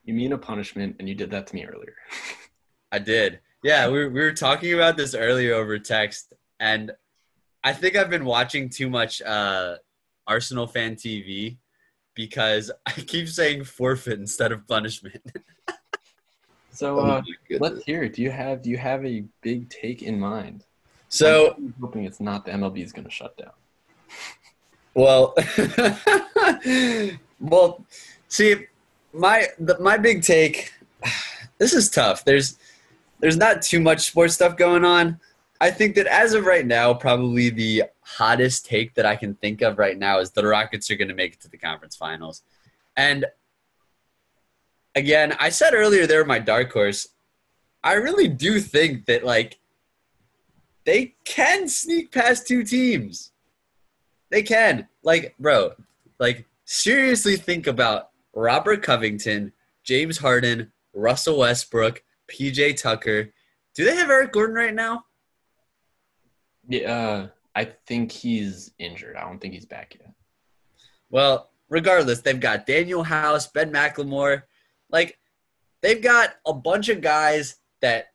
You mean a punishment, and you did that to me earlier. I did. Yeah, we were, we were talking about this earlier over text, and I think I've been watching too much uh, Arsenal fan TV because I keep saying forfeit instead of punishment. So uh, let's hear it. Do you have do you have a big take in mind? So, I'm hoping it's not the MLB is going to shut down. well, well, see, my the, my big take. This is tough. There's there's not too much sports stuff going on. I think that as of right now, probably the hottest take that I can think of right now is the Rockets are going to make it to the conference finals. And again, I said earlier they're my dark horse. I really do think that like they can sneak past two teams. They can. Like, bro, like seriously think about Robert Covington, James Harden, Russell Westbrook, PJ Tucker. Do they have Eric Gordon right now? Yeah, uh, I think he's injured. I don't think he's back yet. Well, regardless, they've got Danuel House, Ben McLemore. Like, they've got a bunch of guys that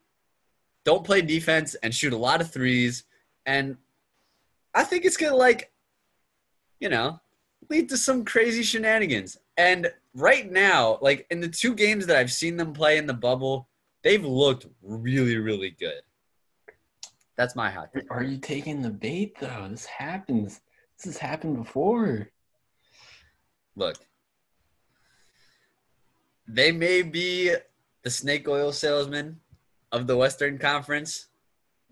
don't play defense and shoot a lot of threes. And I think it's going to, like, you know, lead to some crazy shenanigans. And right now, like, in the two games that I've seen them play in the bubble, they've looked really, really good. That's my hot take. Are you taking the bait though? This happens. This has happened before. Look, they may be the snake oil salesman of the Western Conference,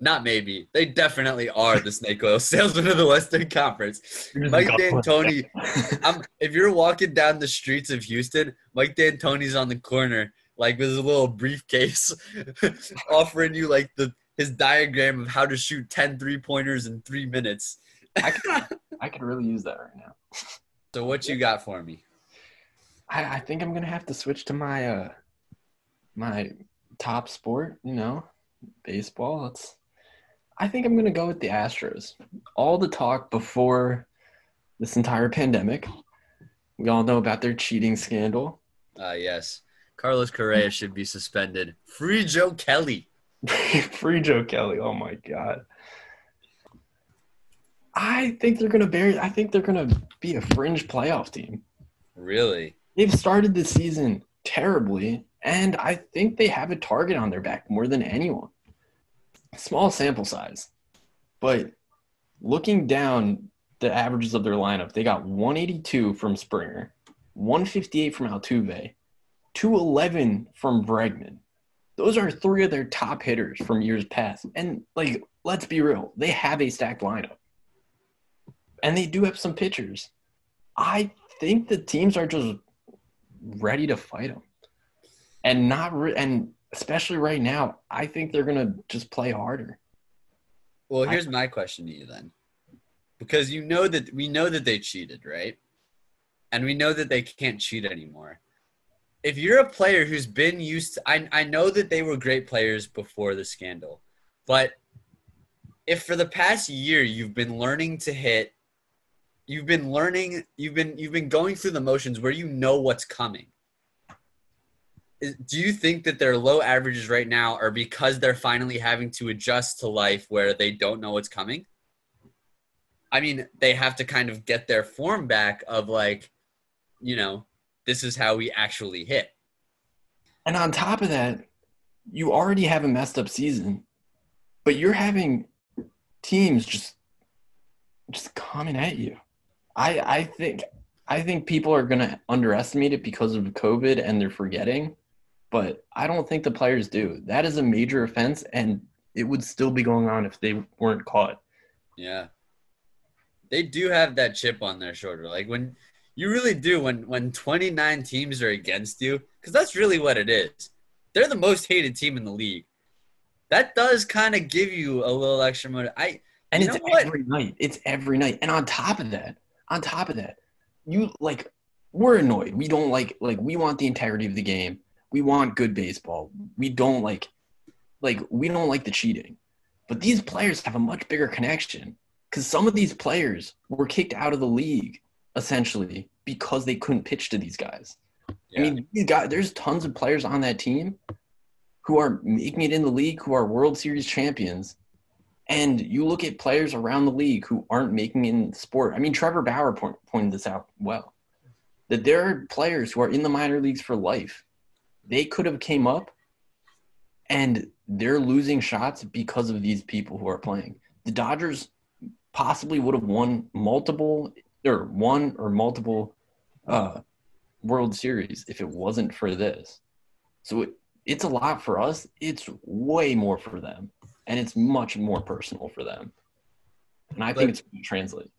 not maybe. They definitely are the snake oil salesman of the Western Conference. Mike D'Antoni. I'm, if you're walking down the streets of Houston, Mike D'Antoni's on the corner, like with a little briefcase, offering you like the his diagram of how to shoot 10 three pointers in three minutes. I could, I could really use that right now. So what you got for me? I, I think I'm gonna have to switch to my uh my top sport. You know, baseball. It's. I think I'm gonna go with the Astros. All the talk before this entire pandemic. We all know about their cheating scandal. Uh, yes. Carlos Correa should be suspended. Free Joe Kelly. Free Joe Kelly. Oh my god. I think they're gonna bury. I think they're gonna be a fringe playoff team. Really? They've started the season terribly, and I think they have a target on their back more than anyone. Small sample size, but looking down the averages of their lineup, they got 182 from Springer, 158 from Altuve, 211 from Bregman. Those are three of their top hitters from years past. And like, let's be real, they have a stacked lineup. And they do have some pitchers. I think the teams are just ready to fight them. And not re- and especially right now, I think they're going to just play harder. Well, here's I, my question to you then. Because you know that we know that they cheated, right? And we know that they can't cheat anymore if you're a player who's been used to, I, I know that they were great players before the scandal, but if for the past year you've been learning to hit, you've been learning, you've been you've been going through the motions where you know what's coming. Do you think that their low averages right now are because they're finally having to adjust to life where they don't know what's coming? I mean, they have to kind of get their form back of like, you know, this is how we actually hit. And on top of that, you already have a messed up season, but you're having teams just just coming at you. I I think I think people are going to underestimate it because of COVID and they're forgetting, but I don't think the players do. That is a major offense and it would still be going on if they weren't caught. Yeah. They do have that chip on their shoulder. Like when you really do when when 29 teams are against you because that's really what it is. They're the most hated team in the league. That does kind of give you a little extra motive i and it's every night. It's every night. And on top of that on top of that you like we're annoyed. We don't like like we want the integrity of the game. We want good baseball. We don't like like we don't like the cheating. But these players have a much bigger connection because some of these players were kicked out of the league essentially because they couldn't pitch to these guys. Yeah. I mean, these guys, there's tons of players on that team who are making it in the league, who are World Series champions. And you look at players around the league who aren't making it in the sport. I mean, Trevor Bauer point, pointed this out well. That there are players who are in the minor leagues for life. They could have came up and they're losing shots because of these people who are playing. The Dodgers possibly would have won multiple or one or multiple uh, World Series if it wasn't for this. So it, it's a lot for us. It's way more for them, and it's much more personal for them. And I but, think it's going to translate.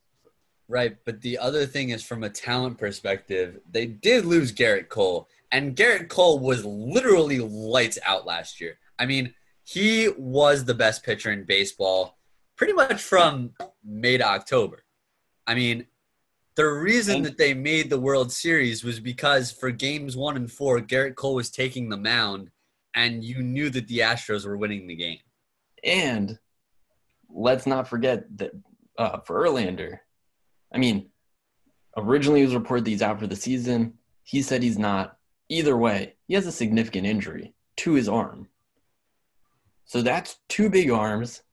Right, but the other thing is from a talent perspective, they did lose Gerrit Cole, and Gerrit Cole was literally lights out last year. I mean, he was the best pitcher in baseball pretty much from May to October. I mean, the reason that they made the World Series was because for games one and four, Gerrit Cole was taking the mound, and you knew that the Astros were winning the game. And let's not forget that uh, for Verlander, I mean, originally it was reported that he's out for the season. He said he's not. Either way, he has a significant injury to his arm. So that's two big arms,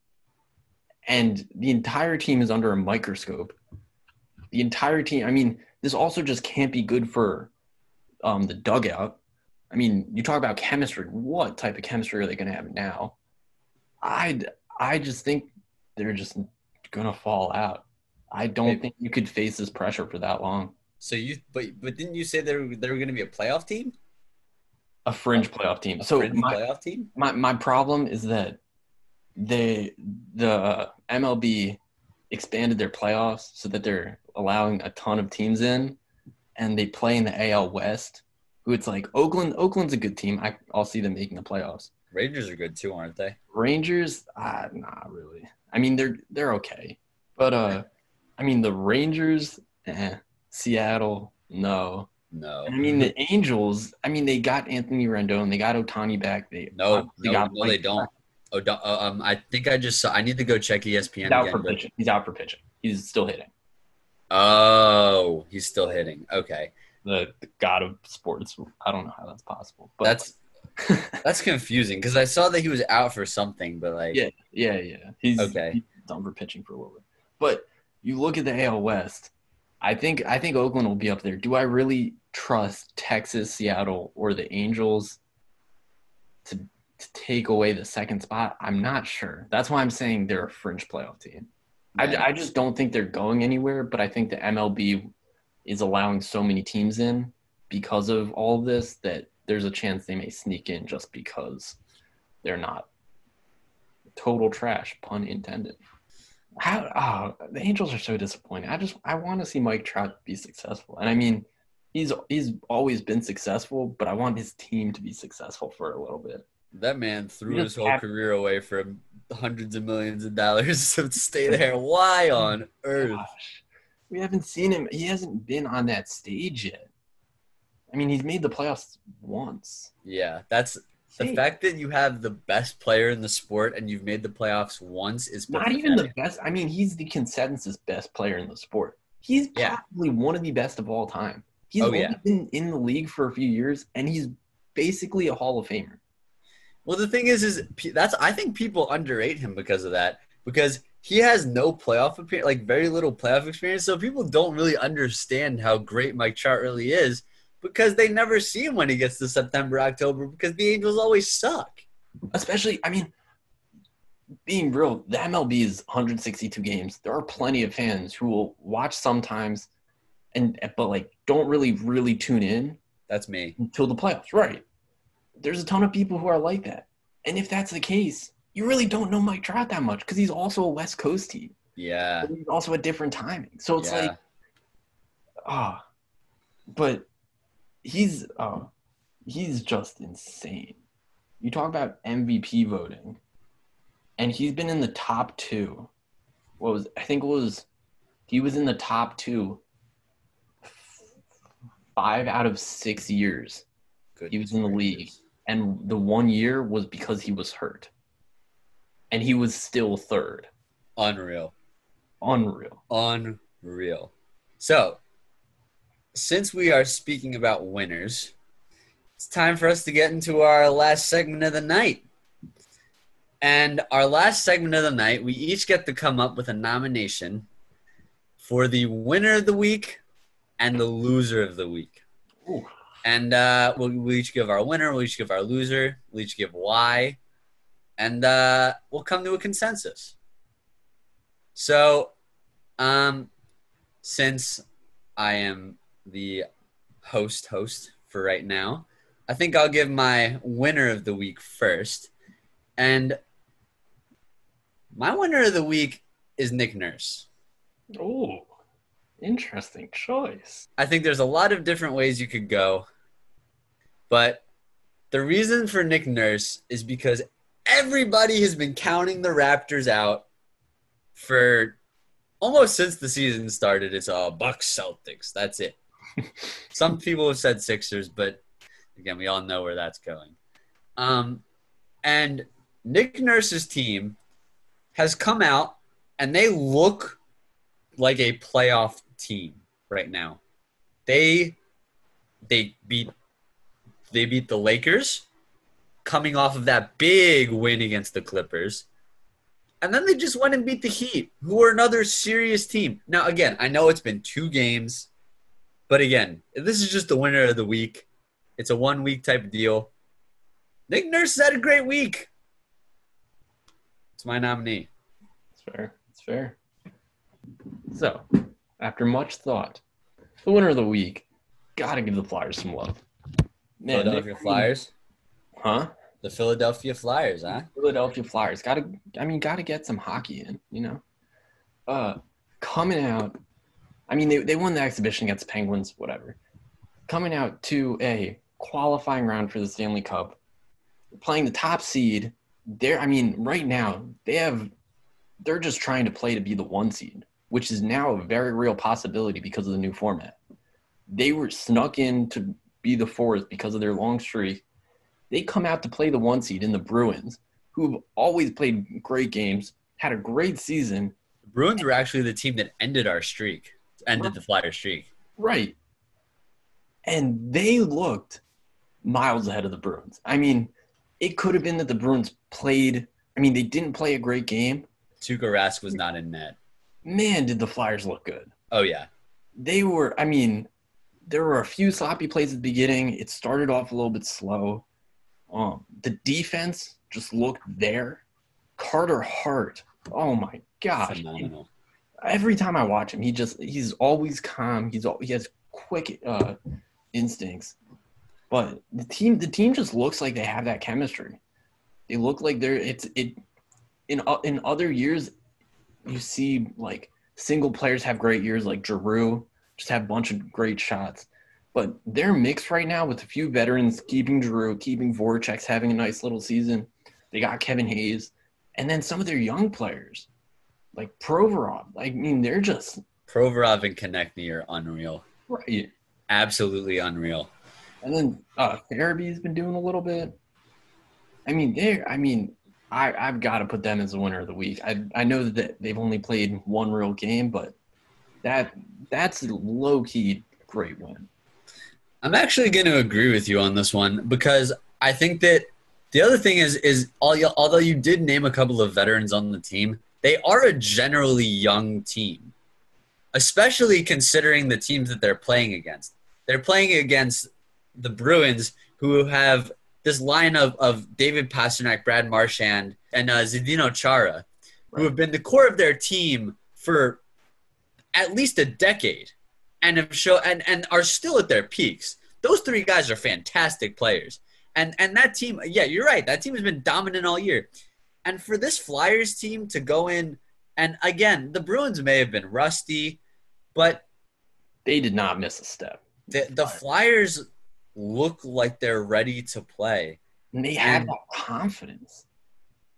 and the entire team is under a microscope the entire team. I mean, this also just can't be good for um, the dugout. I mean, you talk about chemistry. What type of chemistry are they going to have now? I I just think they're just going to fall out. I don't Maybe. think you could face this pressure for that long. So you, but but didn't you say they were they were going to be a playoff team? A fringe playoff team. A so my, playoff team. My my problem is that they the MLB expanded their playoffs so that they're allowing a ton of teams in, and they play in the AL West. Who it's like Oakland. Oakland's a good team. I, I'll see them making the playoffs. Rangers are good too, aren't they? Rangers, ah, not really. I mean, they're they're okay, but uh, I mean the Rangers, eh. Seattle, no. No. I mean the Angels. I mean they got Anthony Rendon, they got Ohtani back. They No, they no, got no, they don't. Oh, um, I think I just saw. I need to go check ESPN He's out again. for but- pitching. He's out for pitching. He's still hitting. oh, he's still hitting. Okay, The, the god of sports. I don't know how that's possible. But that's that's confusing because I saw that he was out for something, but like, Yeah. yeah, yeah. He's Okay. he's done for pitching for a little bit. But you look at the AL West. I think I think Oakland will be up there. Do I really trust Texas, Seattle, or the Angels to take away the second spot? I'm not sure. That's why I'm saying they're a fringe playoff team. I, I just don't think they're going anywhere, but I think the MLB is allowing so many teams in because of all of this that there's a chance they may sneak in just because they're not total trash, pun intended. How oh, the Angels are so disappointing. I just I want to see Mike Trout be successful. And I mean, he's he's always been successful, but I want his team to be successful for a little bit. That man threw his whole career away for hundreds of millions of dollars to stay there. Why oh on earth? Gosh, we haven't seen him. He hasn't been on that stage yet. I mean, he's made the playoffs once. Yeah, that's the fact that you have the best player in the sport and you've made the playoffs once is not even the best. I mean, he's the consensus best player in the sport. He's Yeah. probably one of the best of all time. He's Oh, only yeah. been in the league for a few years, and he's basically a Hall of Famer. Well, the thing is, is that's I think people underrate him because of that because he has no playoff appearance, like very little playoff experience. So people don't really understand how great Mike Trout really is because they never see him when he gets to September, October because the Angels always suck. Especially, I mean, being real, the MLB is 162 games. There are plenty of fans who will watch sometimes, and but like don't really really tune in That's me. until the playoffs. Right. There's a ton of people who are like that. And if that's the case, you really don't know Mike Trout that much because he's also a West Coast team. Yeah. He's also a different timing. So it's yeah. like, ah, but he's, oh, he's just insane. You talk about MVP voting, and he's been in the top two. What was, I think it was, he was in the top two five out of six years Good he was in the league. gracious. And the one year was because he was hurt and he was still third Unreal. unreal Unreal. So, since we are speaking about winners, it's time for us to get into our last segment of the night. And our last segment of the night, we each get to come up with a nomination for the winner of the week and the loser of the week. Ooh. And uh, we'll, we'll each give our winner, we'll each give our loser, we'll each give why, and uh, we'll come to a consensus. So, um, since I am the host host for right now, I think I'll give my winner of the week first. And my winner of the week is Nick Nurse. oh interesting choice I think there's a lot of different ways you could go. But the reason for Nick Nurse is because everybody has been counting the Raptors out for almost since the season started. It's all Bucks Celtics. That's it. Some people have said Sixers, but again, we all know where that's going. Um, and Nick Nurse's team has come out and they look like a playoff team right now. They they beat they beat the Lakers coming off of that big win against the Clippers. And then they just went and beat the Heat, who are another serious team. Now again, I know it's been 2 games, but again, this is just the winner of the week. It's a one week type deal. Nick Nurse had a great week. It's my nominee. it's fair it's fair so after much thought the winner of the week gotta give the flyers some love Man, Philadelphia Flyers. huh The Philadelphia Flyers, huh? Philadelphia Flyers. Got to, I mean, got to get some hockey in, you know? Uh, coming out, I mean, they, they won the exhibition against Penguins, whatever. Coming out to a qualifying round for the Stanley Cup, playing the top seed. They're, I mean, right now, they have, they're just trying to play to be the one seed, which is now a very real possibility because of the new format. They were snuck in to be the fourth because of their long streak they come out to play the one seed in the Bruins, who've always played great games, had a great season. The Bruins were actually the team that ended our streak, ended the Flyer streak. Right. And they looked miles ahead of the Bruins. I mean, it could have been that the Bruins played, I mean, they didn't play a great game. Tuukka Rask was not in net. Man, did the Flyers look good. Oh, yeah. They were, I mean, there were a few sloppy plays at the beginning. It started off a little bit slow. Um, the defense just looked there. Carter Hart, oh my gosh! Phenomenal. Every time I watch him, he just he's always calm. He's he has quick uh, instincts. But the team the team just looks like they have that chemistry. They look like they're it's it in uh, in other years you see like single players have great years like Giroux just have a bunch of great shots. But they're mixed right now with a few veterans keeping Drew, keeping Voracek's having a nice little season. They got Kevin Hayes, and then some of their young players, like Provorov. I mean, they're just Provorov and Konecny are unreal. Right. Absolutely unreal. And then uh Farabee's been doing a little bit. I mean, they're I mean, I, I've got to put them as the winner of the week. I I know that they've only played one real game, but that that's a low key great win. I'm actually going to agree with you on this one because I think that the other thing is is although you did name a couple of veterans on the team, they are a generally young team, especially considering the teams that they're playing against. They're playing against the Bruins, who have this line of, of David Pastrnak, Brad Marchand, and uh, Zdeno Chara, right. who have been the core of their team for at least a decade and have show and, and are still at their peaks. Those three guys are fantastic players. And and that team, yeah, you're right. That team has been dominant all year. And for this Flyers team to go in and again, the Bruins may have been rusty, but they did not miss a step. The, the Flyers look like they're ready to play. And they have and, that confidence.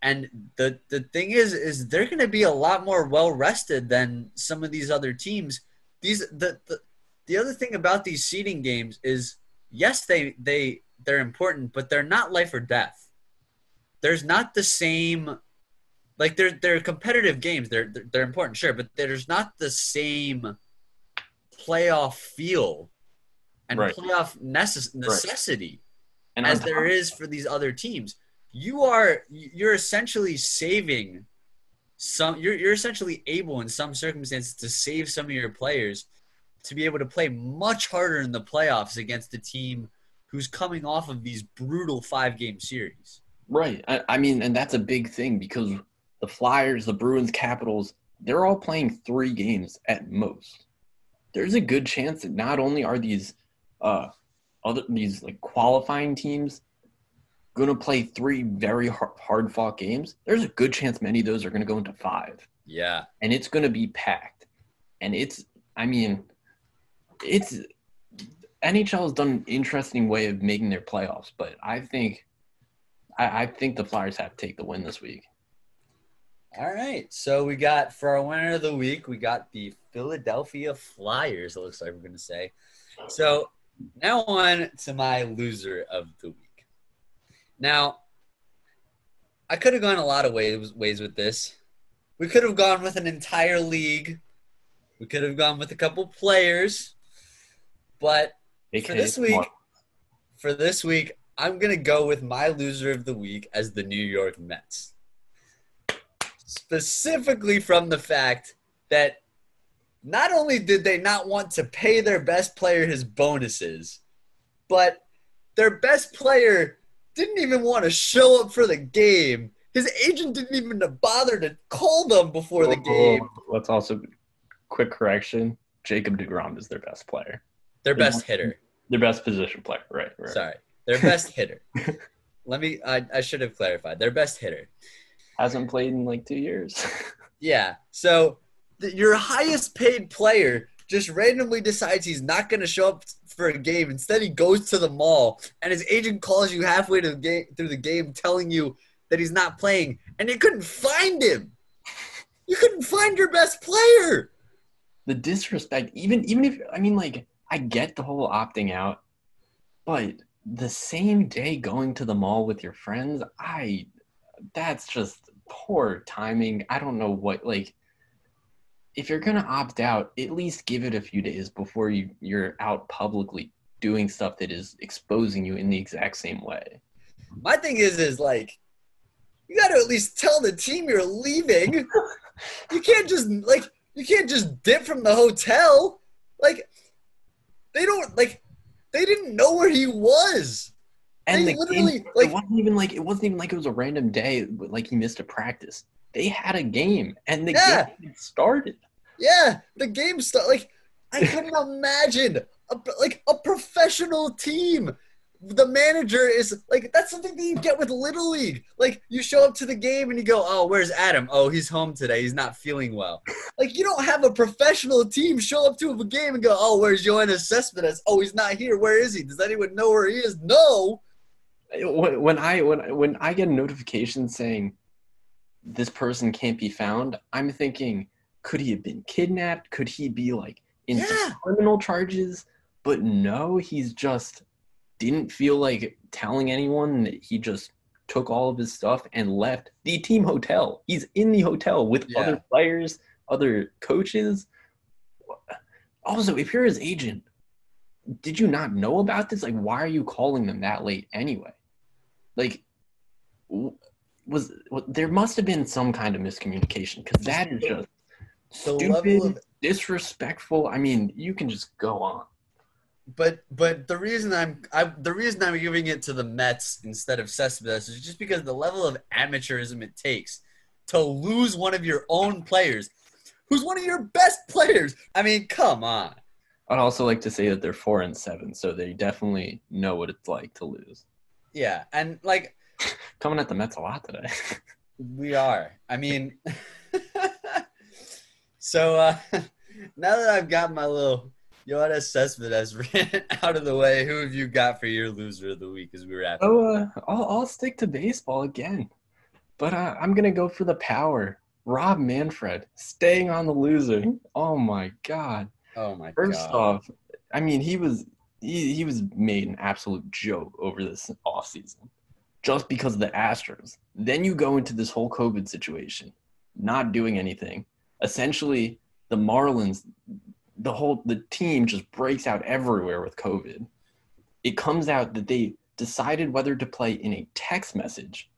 And the the thing is, is they're going to be a lot more well rested than some of these other teams these the, the the other thing about these seeding games is yes they they they're important but they're not life or death there's not the same like they're they're competitive games they're they're important sure but there's not the same playoff feel and right. playoff necess- necessity right. as there is for these other teams you are you're essentially saving some you're you're essentially able in some circumstances to save some of your players to be able to play much harder in the playoffs against a team who's coming off of these brutal five game series. Right. I, I mean, and that's a big thing because the Flyers, the Bruins, Capitals, they're all playing three games at most. There's a good chance that not only are these uh other these like qualifying teams going to play three very hard fought games, there's a good chance many of those are going to go into five. Yeah. And it's going to be packed. And it's, I mean, it's, NHL has done an interesting way of making their playoffs, but I think, I, I think the Flyers have to take the win this week. All right. So we got for our winner of the week, we got the Philadelphia Flyers, it looks like we're going to say. So now on to my loser of the week. Now, I could have gone a lot of ways ways with this. We could have gone with an entire league. We could have gone with a couple players. But for this week, for this week, I'm gonna go with my loser of the week as the New York Mets. Specifically from the fact that not only did they not want to pay their best player his bonuses, but their best player didn't even want to show up for the game. His agent didn't even bother to call them before the game. Let's also quick correction: Jacob Degrom is their best player. Their best hitter. Their best position player. Right. right. Sorry, their best hitter. let me. I, I should have clarified. Their best hitter. Hasn't played in like two years. Yeah. So your highest paid player just randomly decides he's not going to show up for a game. Instead, he goes to the mall, and his agent calls you halfway to the game through the game, telling you that he's not playing, and you couldn't find him. You couldn't find your best player. the disrespect, even even if I mean like I get the whole opting out, but the same day going to the mall with your friends, I that's just poor timing. I don't know what like if you're gonna opt out, at least give it a few days before you you're out publicly doing stuff that is exposing you in the exact same way. My thing is, is like, you got to at least tell the team you're leaving. you can't just like, you can't just dip from the hotel. Like, they don't like, they didn't know where he was. And They the literally, game, like- it wasn't even like it wasn't even like it was a random day, like he missed a practice. They had a game, and the Yeah. game started. Yeah, the game start like I couldn't imagine a, like a professional team. The manager is like that's something that you get with Little League. Like you show up to the game and you go, "Oh, where's Adam? Oh, he's home today. He's not feeling well." Like you don't have a professional team show up to a game and go, "Oh, where's Yoenis Cespedes? Oh, he's not here. Where is he? Does anyone know where he is?" No. When when I when when I get a notification saying this person can't be found, I'm thinking, could he have been kidnapped? Could he be like in Yeah. criminal charges? But no, he's just didn't feel like telling anyone. He just took all of his stuff and left the team hotel. He's in the hotel with Yeah. other players, other coaches. Also, if you're his agent, did you not know about this? Like, why are you calling them that late anyway? Like, was w- there must have been some kind of miscommunication because that is just The stupid, level of disrespectful. I mean, you can just go on. But but the reason I'm I the reason I'm giving it to the Mets instead of Cespedes is just because the level of amateurism it takes to lose one of your own players, who's one of your best players. I mean, come on. I'd also like to say that they're four and seven, so they definitely know what it's like to lose. Yeah, and like Coming at the Mets a lot today. we are. I mean, so uh, now that I've got my little Yoenis Cespedes rant out of the way, who have you got for your loser of the week as we wrap? oh, uh, I'll, I'll stick to baseball again, but uh, I'm gonna go for the power. Rob Manfred staying on the loser. Oh my god. Oh my First god. off, I mean he was he, he was made an absolute joke over this offseason just because of the Astros. Then you go into this whole COVID situation, not doing anything. Essentially, the Marlins, the whole the team just breaks out everywhere with COVID. It comes out that they decided whether to play in a text message,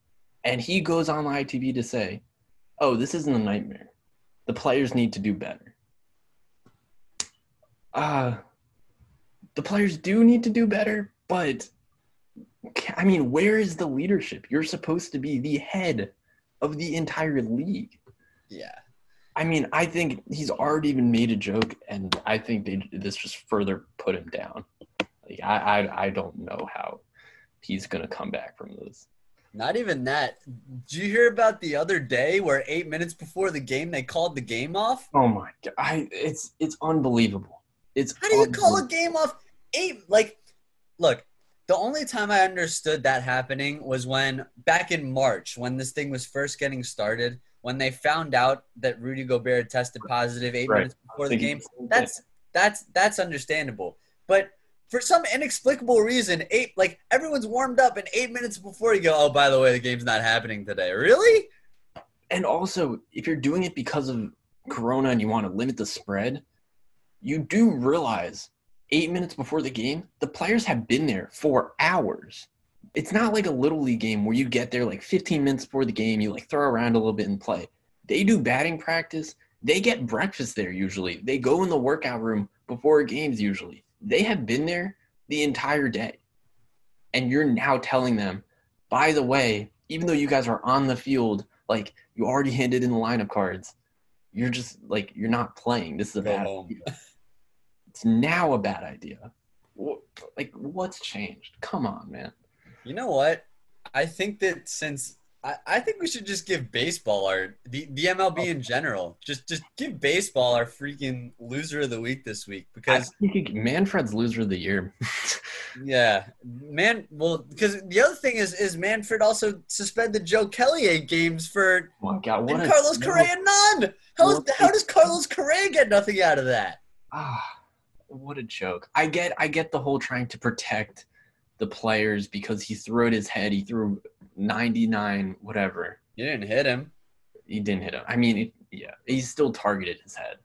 and he goes on live TV to say, "Oh, this isn't a nightmare. The players need to do better." uh the players do need to do better but i mean where is the leadership you're supposed to be the head of the entire league Yeah. I mean i think he's already even made a joke and i think they this just further put him down like i i, I don't know how he's gonna come back from this Not even that. Did you hear about the other day where eight minutes before the game they called the game off? oh my god I, it's it's unbelievable it's How do you call a game off eight? Like, look, the only time I understood that happening was when back in March, when this thing was first getting started, when they found out that Rudy Gobert tested positive eight Right. minutes before the game. the same thing. That's that's that's understandable. But for some inexplicable reason, eight like everyone's warmed up, and eight minutes before you go, oh, by the way, the game's not happening today. Really? and also if you're doing it because of corona and you want to limit the spread you do realize eight minutes before the game the players have been there for hours it's not like a little league game where you get there like 15 minutes before the game you like throw around a little bit and play. They do batting practice. They get breakfast there usually. They go in the workout room before games usually. They have been there the entire day. And you're now telling them by the way even though you guys are on the field like you already handed in the lineup cards you're just like you're not playing. This is a bad idea. It's now a bad idea. Like what's changed? Come on man You know what? I think that since I, I think we should just give baseball our the, the MLB in general. Just just give baseball our freaking loser of the week this week I because think Manfred's loser of the year. yeah, man. Well, because the other thing is is Manfred also suspended Joe Kelly eight games for oh my God, what and Carlos Correa none. How, is, how does Carlos Correa get nothing out of that? Ah, what a joke. I get I get the whole trying to protect the players because he threw at his head. He threw 99 whatever. You didn't hit him. He didn't hit him. I mean, it, yeah, he still targeted his head.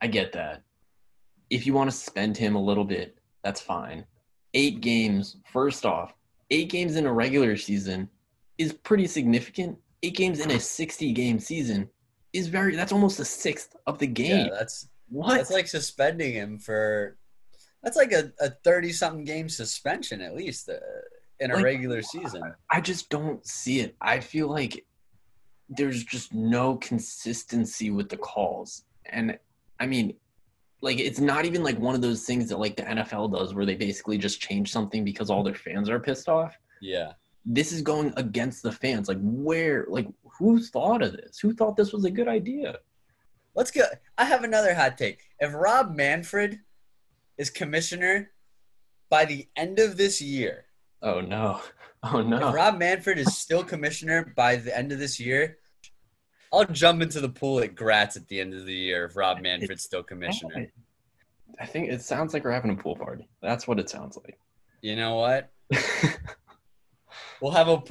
I get that. If you want to spend him a little bit, that's fine. 8 games, first off, 8 games in a regular season is pretty significant. 8 games in a 60 game season is very that's almost a sixth of the game. Yeah, that's what? that's like suspending him for. That's like a, a 30 something game suspension at least uh, in a Like, regular season. I just don't see it. I feel like there's just no consistency with the calls. And I mean, like it's not even like one of those things that like the NFL does where they basically just change something because all their fans are pissed off. Yeah. This is going against the fans. Like where like who thought of this? Who thought this was a good idea? Let's go. I have another hot take. If Rob Manfred is commissioner by the end of this year, Oh no. Oh if no. Rob Manfred is still commissioner by the end of this year, I'll jump into the pool at Gratz at the end of the year if Rob Manfred's still commissioner. I think it sounds like we're having a pool party. That's what it sounds like. You know what? We'll have a.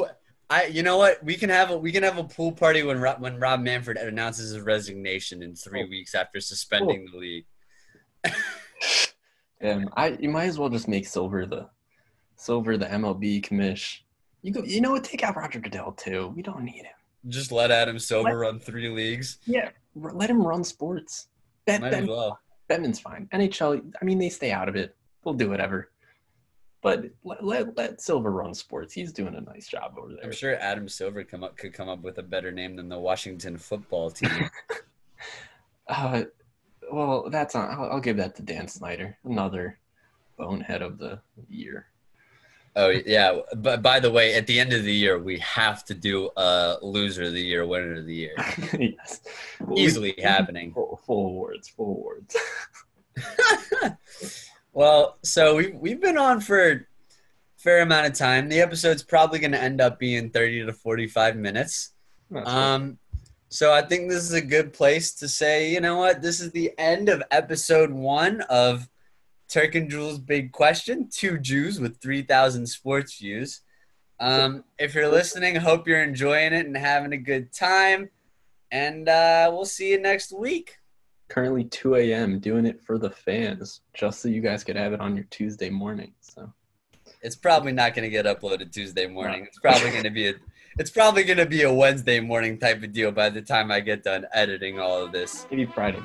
I. You know what? We can have a. We can have a pool party when Rob, when Rob Manfred announces his resignation in three Oh. weeks after suspending the league. And I you might as well just make Silver the Silver the MLB commish. You go you know what, take out Roger Goodell too. We don't need him. Just let Adam Silver run three leagues. Yeah. Let him run sports. Bet, Might as Bet, well. Bettman's fine. NHL, I mean they stay out of it. They'll do whatever. But let, let, let Silver run sports. He's doing a nice job over there. I'm sure Adam Silver come up could come up with a better name than the Washington Football Team. Uh, well, that's on. I'll, I'll give that to Dan Snyder, another bonehead of the year. oh yeah. But by the way, at the end of the year, we have to do a loser of the year, winner of the year. yes, We- Easily happening. Full, full awards, full awards. Well, so we've we've been on for a fair amount of time. The episode's probably going to end up being thirty to forty-five minutes. That's what- Um, so I think this is a good place to say, you know what, this is the end of episode one of Turk and Jules' Big Question. Two Jews with three thousand sports views. Um, if you're listening, hope you're enjoying it and having a good time. And uh, we'll see you next week. currently 2 a.m. doing it for the fans, just so you guys could have it on your Tuesday morning. So It's probably not going to get uploaded Tuesday morning. It's probably going to be a it's probably going to be a Wednesday morning type of deal by the time I get done editing all of this. maybe Friday.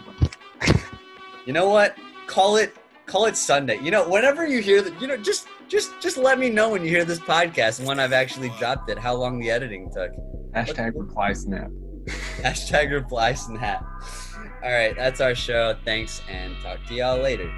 You know what? Call it call it Sunday. You know, whenever you hear that, you know, just just just let me know when you hear this podcast and when I've actually dropped it, how long the editing took. Hashtag reply snap. Hashtag reply snap. All right, that's our show. Thanks and talk to y'all later.